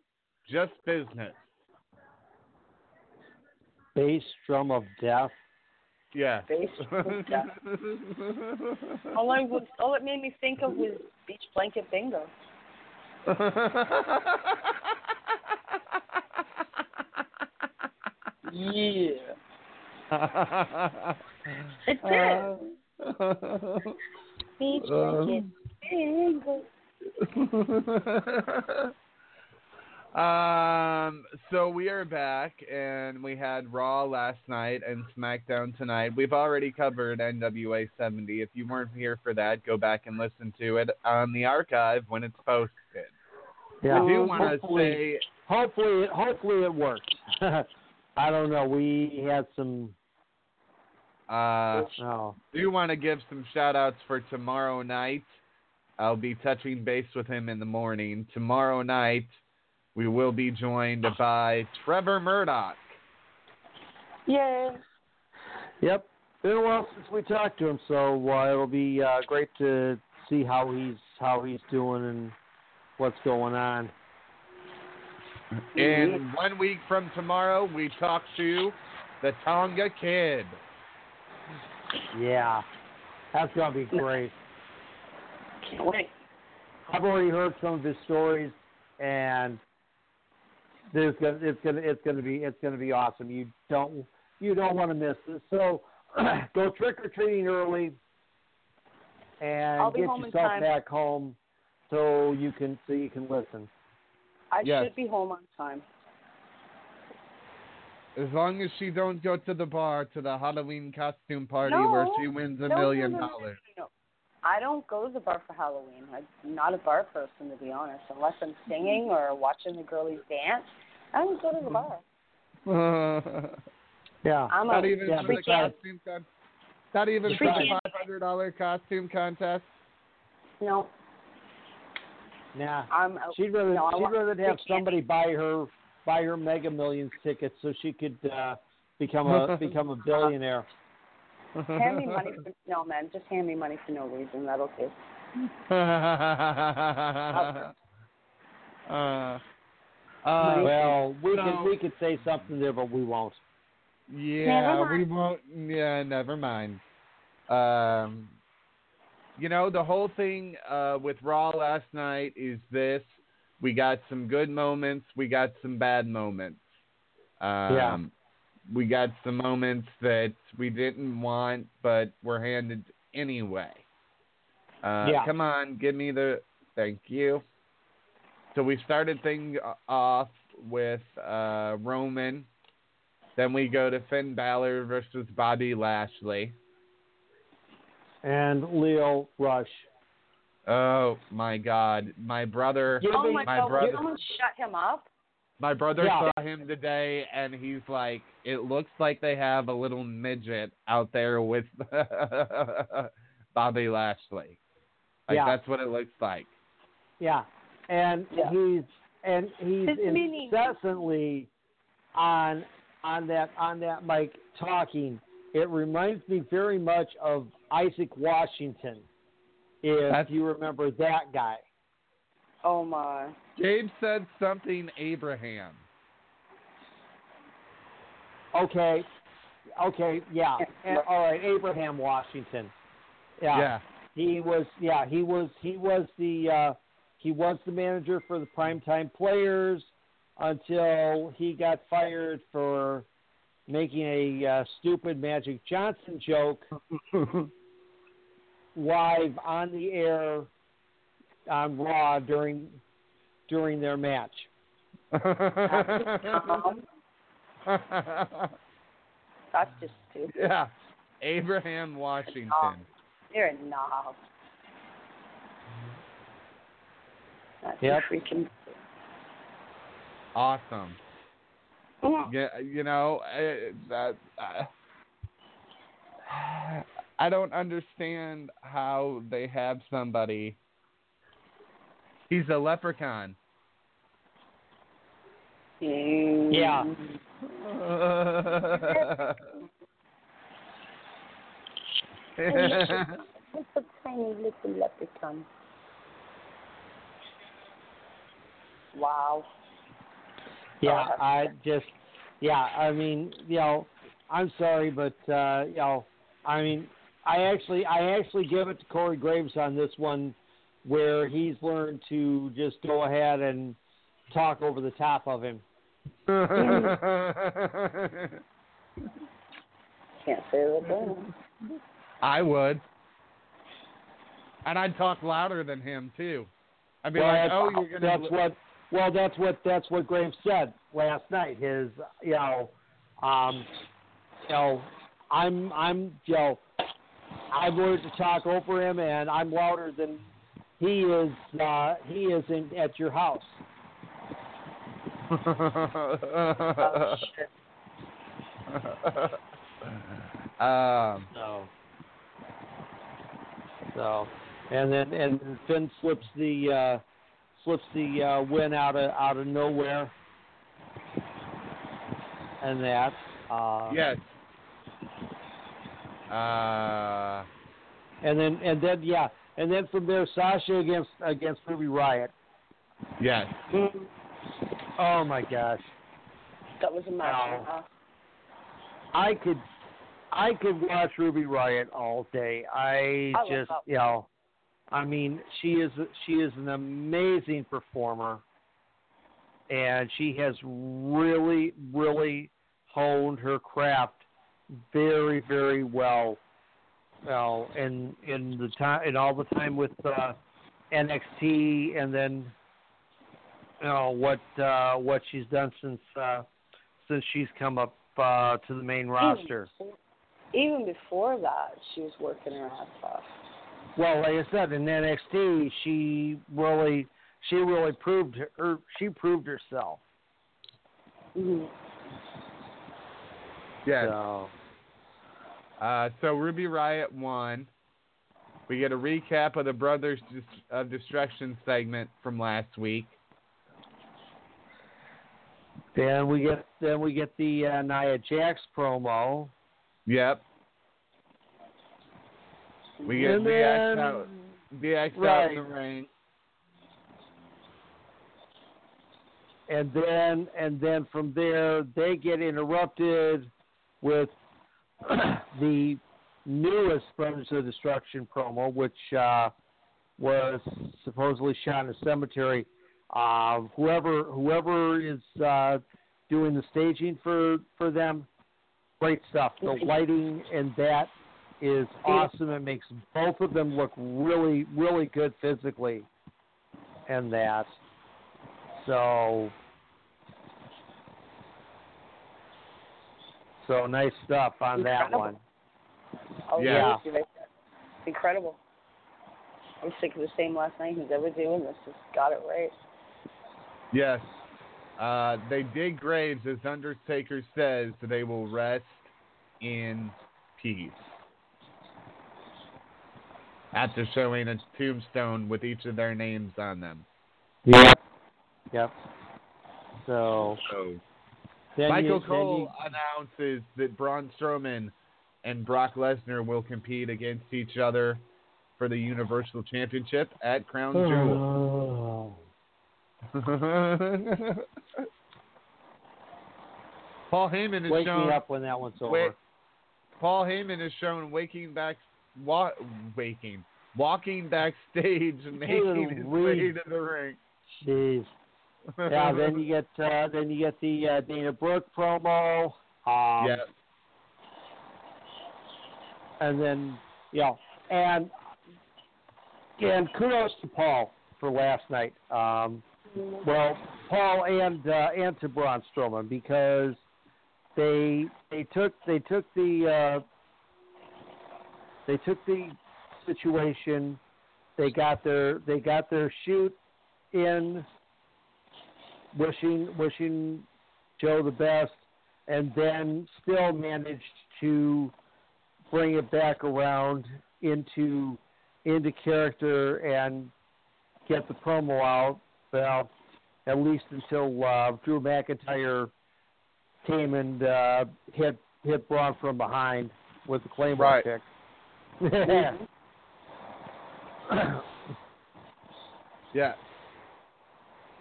Just Business. Bass Drum of Death? Yeah. Bass Drum of Death. all, I was, all it made me think of was Beach Blanket Bingo. yeah. it did. Beach Blanket Bingo. um, so we are back, and we had Raw last night and SmackDown tonight. We've already covered NWA 70. If you weren't here for that, go back and listen to it on the archive when it's posted. Yeah. I do want to say, hopefully, hopefully it works. I don't know. We had some. uh, Oh, do you want to give some shout outs for tomorrow night. I'll be touching base with him in the morning. Tomorrow night, we will be joined by Trevor Murdoch. Yay. Yep. Been a while since we talked to him, so uh, it'll be uh, great to see how he's how he's doing and what's going on. And one week from tomorrow, we talk to the Tonga Kid. Yeah, that's gonna be great. Can't wait. I've already heard some of his stories, and there's gonna it's gonna it's gonna be it's gonna be awesome. You don't you don't want to miss this. So go trick or treating early, and I'll get yourself back home so you can so you can listen. I Yes. should be home on time. As long as she don't go to the bar to the Halloween costume party No. where she wins a No, million no, no, no, dollars. no, no. I don't go to the bar for Halloween. I'm not a bar person, to be honest. Unless I'm singing or watching the girlies dance, I don't go to the bar. Yeah. I'm not a even yeah, for the costume con- Not even for the five hundred dollar costume contest. No, Nah. I'm. out- She'd rather no, she'd want rather free have candy. somebody buy her buy her Mega Millions tickets so she could uh, become a become a billionaire. Hand me money for no, man. Just hand me money for no reason. That'll do. uh, uh, well, we so- could we could say something there, but we won't. yeah, we won't. Yeah, never mind. Um, you know, the whole thing uh, with Raw last night is this: we got some good moments, we got some bad moments. Um, Yeah. We got some moments that we didn't want, but were handed anyway. Uh, Yeah. Come on, give me the. Thank you. So we started things off with uh, Roman. Then we go to Finn Balor versus Bobby Lashley. And Lio Rush. Oh my God, my brother, Give oh my, my God! brother- Will someone shut him up? My brother Yeah. saw him today, and he's like, it looks like they have a little midget out there with Bobby Lashley. Like Yeah. that's what it looks like. Yeah, and Yeah. he's and he's His meaning- incessantly on on that on that mic talking. It reminds me very much of Isaac Washington, if That's- you remember that guy. Oh my. Gabe said something Abraham. Okay, okay, yeah, and, all right, Abraham Washington. Yeah, Yeah. he was. Yeah, he was. He was the. Uh, he was the manager for the primetime players until he got fired for making a uh, stupid Magic Johnson joke live on the air on Raw during during their match. That's just stupid. yeah. Abraham Washington. You're a knob. That's Yep. freaking. Awesome. Yeah, you know, I, that, uh, I don't understand how they have somebody. He's a leprechaun. Yeah. It's a tiny little leprechaun. Wow. Yeah, I just, yeah, I mean, you know, I'm sorry, but uh, you know, I mean, I actually, I actually give it to Corey Graves on this one, where he's learned to just go ahead and talk over the top of him. Can't say that. I would. And I'd talk louder than him too. I'd be well, like, that's, "Oh, you're gonna." that's what. Well, that's what that's what Graves said last night. His, you know, um, you know, I'm I'm you know, I've learned to talk over him, and I'm louder than he is. Uh, he is in at your house. Oh, um, So, so, and then and Finn slips the uh, slips the uh, win out of out of nowhere, and that. Uh, yes. Uh, And then and then yeah, and then from there Sasha against against Ruby Riott. yes. Oh my gosh, That was a match. Wow. I could I could watch Ruby Riott all day. I I just you know, I mean she is she is an amazing performer, and she has really really honed her craft very very well. Well, in in the time in all the time with uh, NXT, and then you know what uh, what she's done since uh, since she's come up uh, to the main roster. Even before that, she was working her ass off. Well, like I said, in NXT, she really she really proved her she proved herself. hmm Yes. So, Uh, so Ruby Riott won. We get a recap of the Brothers of Destruction segment from last week. then we get then we get the uh, Nia Jax promo. Yep. We get and DX then, out, DX out right. in the ring. and then and then from there they get interrupted with the newest Brothers of Destruction promo, which uh, was supposedly shot in a cemetery. Uh, whoever whoever is uh, doing the staging for for them, great stuff. The lighting and that is awesome. It makes both of them look really really good physically, and that. So so nice stuff on that one. Oh, Yeah. yeah. Incredible. I was thinking the same last night. Who's ever doing this just got it right. Yes. Uh, they dig graves, as Undertaker says, they will rest in peace. After showing a tombstone with each of their names on them. Yep. Yep. So So Michael Cole announces that Braun Strowman and Brock Lesnar will compete against each other for the Universal Championship at Crown you, Jewel. Oh. Paul Heyman is wake shown. me up when that one's over. Wait. Paul Heyman is shown waking back, wa- waking, walking backstage and making his way to the ring. Jeez. Yeah. Then you get uh, then you get the uh, Dana Brooke promo. Um, yeah, and then yeah, and and kudos to Paul for last night. Um, well, Paul and uh, and to Braun Strowman because they they took they took the uh, they took the situation. They got their they got their shoot in, wishing wishing Joe the best, and then still managed to bring it back around into into character and get the promo out. Well, at least until uh, Drew McIntyre came and uh, hit hit Braun from behind with the claymore Right. kick. yeah.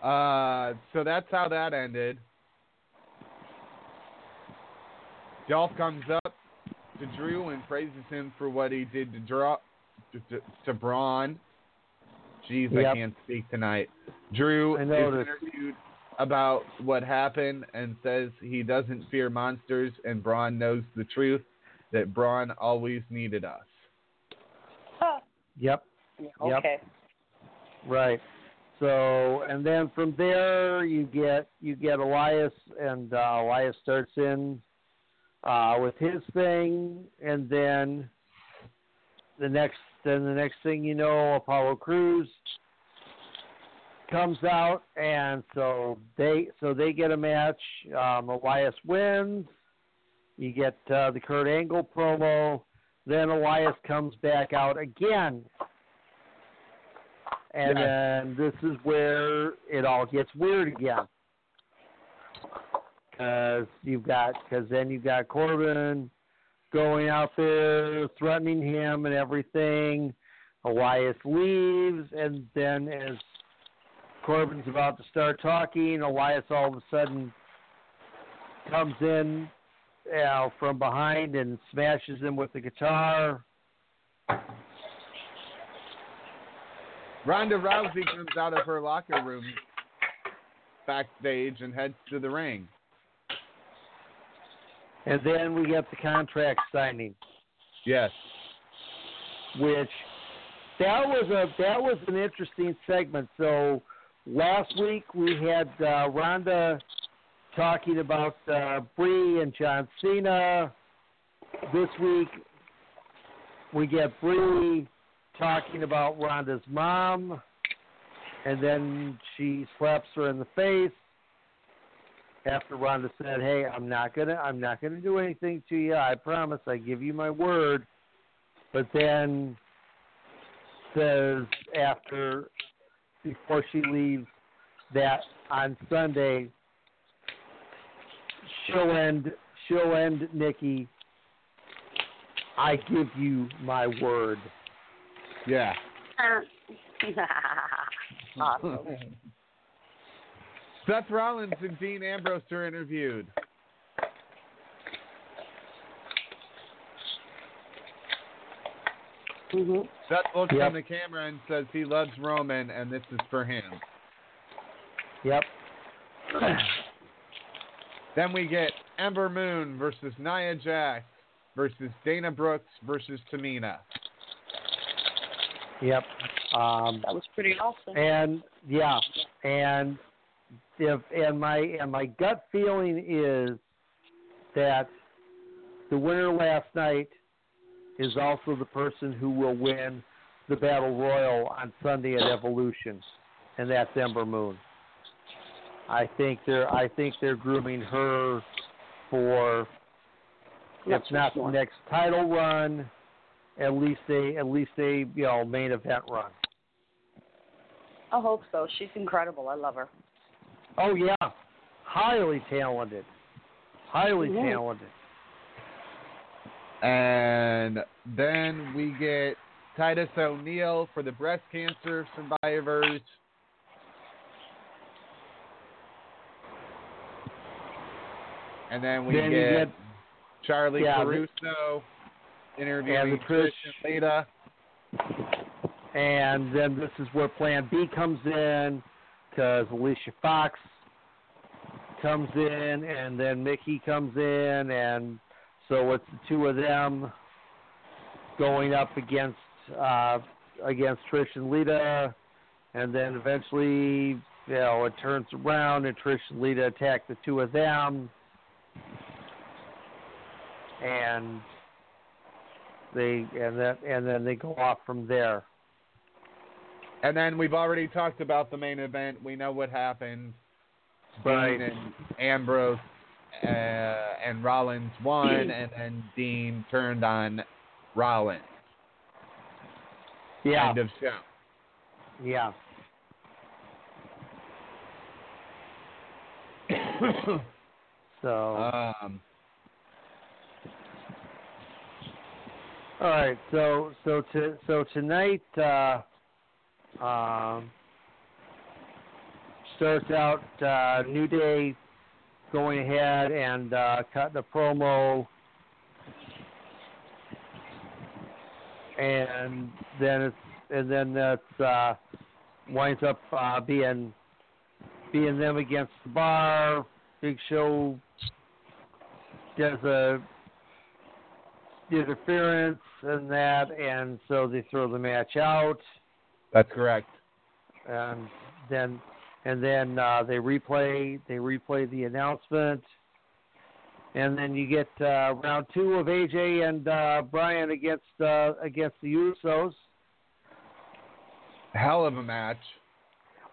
Uh, so that's how that ended. Dolph comes up to Drew and praises him for what he did to draw to, to Braun. Jeez, yep. I can't speak tonight. Drew is interviewed about what happened and says he doesn't fear monsters and Braun knows the truth that Braun always needed us. Huh. Yep. Okay. Yep. Right. So, and then from there you get you get Elias, and uh, Elias starts in uh, with his thing, and then the next then the next thing you know, Apollo Crews comes out, and so they so they get a match. Um, Elias wins. You get uh, the Kurt Angle promo. Then Elias comes back out again and Yes. then this is where it all gets weird again. Because you've got, because then you've got Corbin going out there threatening him and everything. Elias leaves, and then as Corbin's about to start talking, Elias all of a sudden comes in you know, from behind and smashes him with the guitar. Ronda Rousey comes out of her locker room backstage and heads to the ring. And then we get the contract signing. Yes. which that was a that was an interesting segment. So last week we had uh, Ronda talking about uh, Brie and John Cena. This week we get Brie talking about Ronda's mom, and then she slaps her in the face after Ronda said, "Hey, I'm not gonna I'm not gonna do anything to you. I promise. I give you my word." but then says after before she leaves that on Sunday she'll end she'll end Nikki. I give you my word. Yeah. awesome. Seth Rollins and Dean Ambrose are interviewed. hmm Seth looks Yep. on the camera and says he loves Roman and this is for him. Yep. Then we get Ember Moon versus Nia Jax versus Dana Brooks versus Tamina. Yep. Um That was pretty awesome. and yeah, and if and my and my gut feeling is that the winner last night is also the person who will win the battle royal on Sunday at Evolution, and that's Ember Moon. I think they're I think they're grooming her for That's if not the next title run, at least a at least a you know main event run. I hope so. She's incredible. I love her. Oh yeah, highly talented, highly Mhm. talented. And then we get Titus O'Neil for the breast cancer survivors. And then we Then get, get- Charly Yeah, the- Caruso interviewing And the Trish- Trish and Lita. And then this is where Plan B comes in because Alicia Fox comes in, and then Mickie comes in, and so it's the two of them going up against uh, against Trish and Lita, and then eventually, you know, it turns around, and Trish and Lita attack the two of them, and they and then and then they go off from there. And then we've already talked about the main event. We know what happened. Right. Dean and Ambrose uh, and Rollins won, and then Dean turned on Rollins. Yeah. End of show. Yeah. so Um, All right, so so to, so tonight uh, um, starts out uh, New Day going ahead and uh, cut the promo, and then it's and then that's uh, winds up uh, being being them against the bar. Big Show does a interference and that, and so they throw the match out, That's correct. and then and then uh, they replay they replay the announcement, and then you get uh, round two of AJ and uh, Bryan against uh, against the Usos. Hell of a match.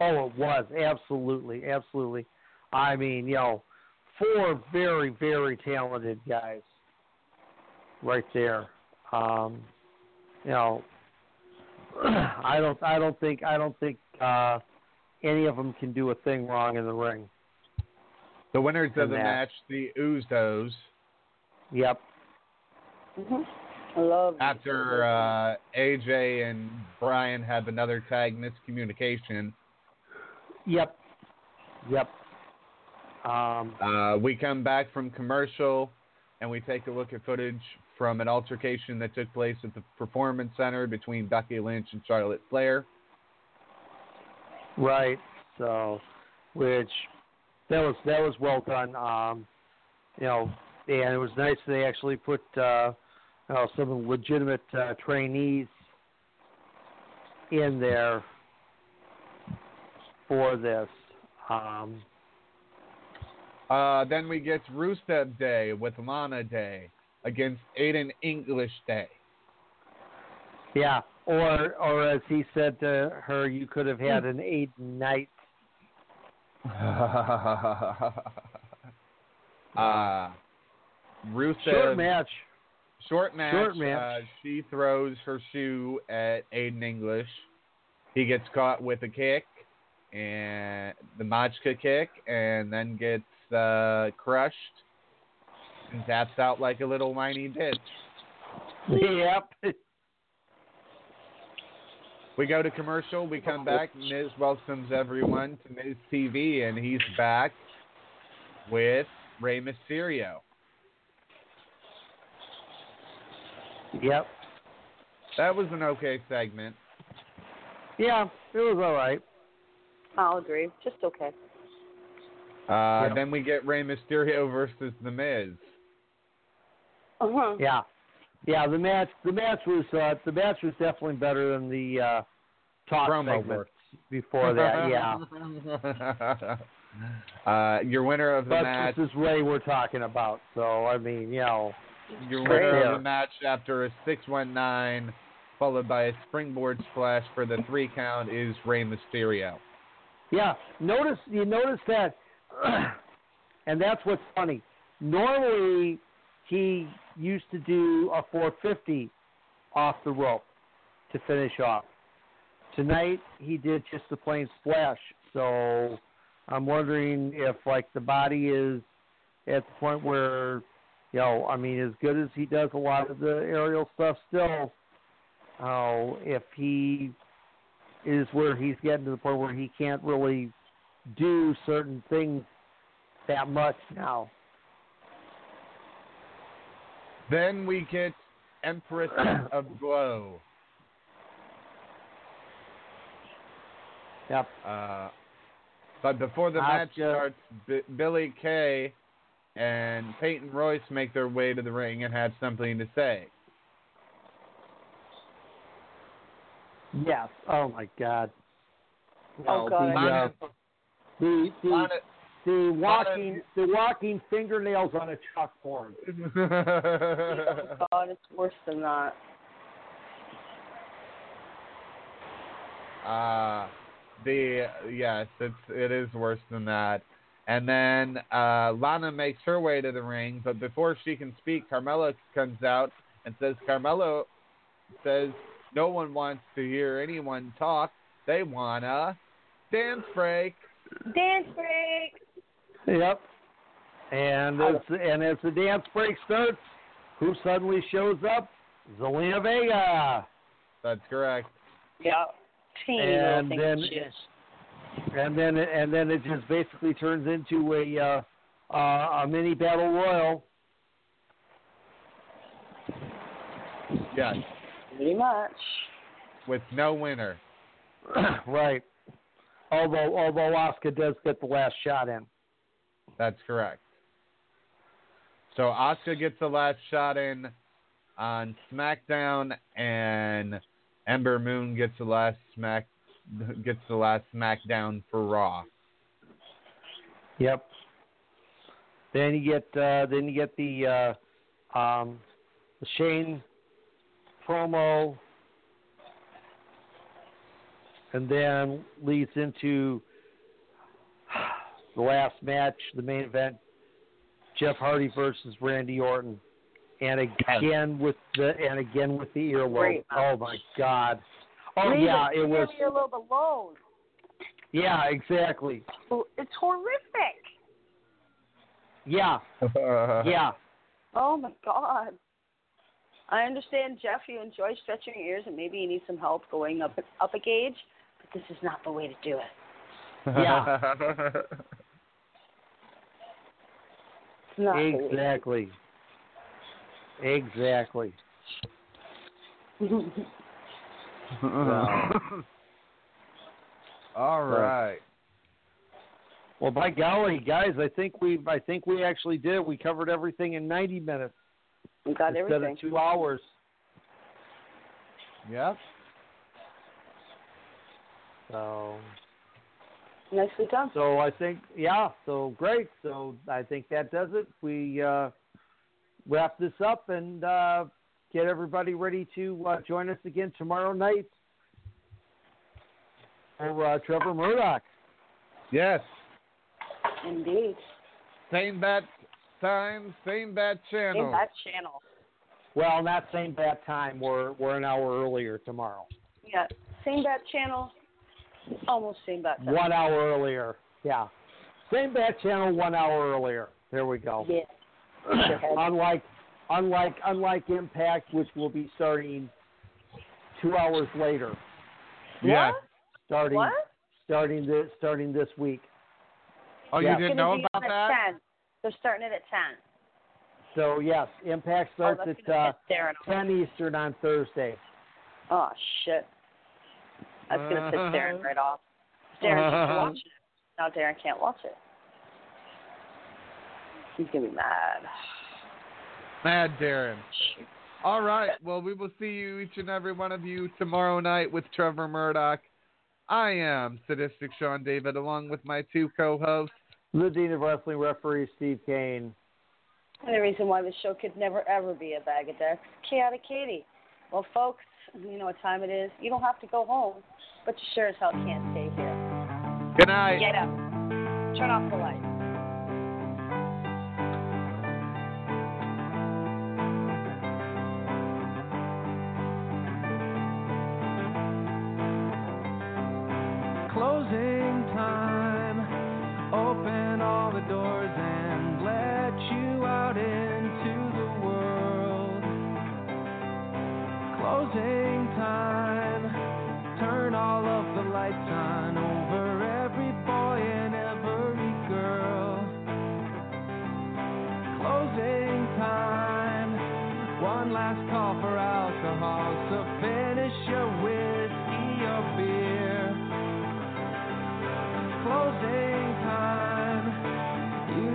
Oh, it was absolutely, absolutely. I mean, you know, four very, very talented guys right there. Um, you know, I don't, I don't think, I don't think uh, any of them can do a thing wrong in the ring. The winners of the that. match, the Usos, Yep. hmm I love after uh, AJ and Bryan have another tag miscommunication, Yep. Yep. Um, uh, we come back from commercial and we take a look at footage from an altercation that took place at the Performance Center between Becky Lynch and Charlotte Flair. Right. So, which that was that was well done. Um, you know, and it was nice they actually put uh, you know, some legitimate uh, trainees in there for this. Um, Uh, then we get Rusev Day with Lana Day against Aiden English Day. yeah, or or as he said to her, you could have had an Aiden night. uh, Rusev Short match. Short match. Short match. Uh, she throws her shoe at Aiden English. He gets caught with a kick and the Machka kick, and then gets uh, crushed and taps out like a little whiny bitch. Yep. We go to commercial. We come back. Miz welcomes everyone to Miz TV, and he's back with Rey Mysterio. Yep. That was an okay segment. Yeah, it was all right. I'll agree. Just okay. Uh, Yep. Then we get Rey Mysterio versus The Miz. Uh huh. Yeah, yeah. The match, the match was, uh, the match was definitely better than the uh, talk Promo segment work. before that. Yeah, uh, your winner of the but match. this is Rey we're talking about. So I mean, you know, Your Right winner there. of the match after a 619, followed by a springboard splash for the three count, is Rey Mysterio. yeah. Notice you notice that, and that's what's funny. Normally, he used to do a 450 off the rope to finish off. Tonight he did just a plain splash. So I'm wondering if like the body is at the point where you know, I mean, as good as he does a lot of the aerial stuff still, oh, if he is where he's getting to the point where he can't really do certain things that much now. Then we get Empress of Glow. Yep. Uh, but before the Asuka. match starts, B- Billie Kay and Peyton Royce make their way to the ring and have something to say. Yes. Oh my God. Oh, God, I Lana, The the Lana, the walking the walking fingernails on a chalkboard. Oh, God, it's worse than that. Uh, the yes, it's it is worse than that. And then uh, Lana makes her way to the ring, but before she can speak, Carmella comes out and says, "Carmella says no one wants to hear anyone talk. They wanna dance break." Dance break. Yep. And as and as the dance break starts, who suddenly shows up? Zelina Vega. That's correct. Yeah. Teeny And then- And then and then it just basically turns into a uh, uh, a mini battle royal. Yes. Pretty much. with no winner. right. Although although Oscar does get the last shot in. That's correct. So Asuka gets the last shot in on SmackDown, and Ember Moon gets the last Smack gets the last SmackDown for Raw. Yep. Then you get uh, then you get the uh, um, the Shane promo, and then leads into the last match, the main event: Jeff Hardy versus Randy Orton, and again with the and again with the earlobe. Oh my God! Oh Leave yeah, it, it was. Leave your alone. Yeah, exactly. It's horrific. Yeah, yeah. Oh my god. I understand, Jeff. You enjoy stretching your ears, and maybe you need some help going up up a gauge, but this is not the way to do it. Yeah. It's not the way Exactly. Exactly. do it. All right. Well, by golly, guys, I think we I think we actually did. We covered everything in 90 minutes we got instead everything. of two hours. Yep. So, Nicely done. so I think yeah. So great. So I think that does it. We uh, wrap this up and uh, get everybody ready to uh, join us again tomorrow night for uh, Trevor Murdoch. Yes. Indeed. Same bat time, same bat channel. In that channel. Well, not same bat time. We're we're an hour earlier tomorrow. Yeah. Same bat channel. Almost same bat time. One hour earlier. Yeah. Same bat channel one hour earlier. There we go. Yeah. unlike unlike unlike Impact, which will be starting two hours later. Yeah. What? Starting What? starting this starting this week. Oh, Yeah. you didn't know about that? 10. They're starting it at 10. So yes, Impact Oh, starts that's at uh, piss Darren off. ten Eastern on Thursday. Oh shit. That's gonna piss Darren uh-huh. right off. Darren can't watch uh-huh. it. Now Darren can't watch it. He's gonna be mad. Mad Darren. All right. Well, we will see you, each and every one of you, tomorrow night with Trevor Murdoch. I am Sadistic Sean David, along with my two co-hosts. The Dean of Wrestling referee Steve Kane. And the reason why this show could never ever be a bag of dicks. Chaotic Katie. Well, folks, you know what time it is. You don't have to go home, but you sure as hell can't stay here. Good night. Get up. Turn off the light.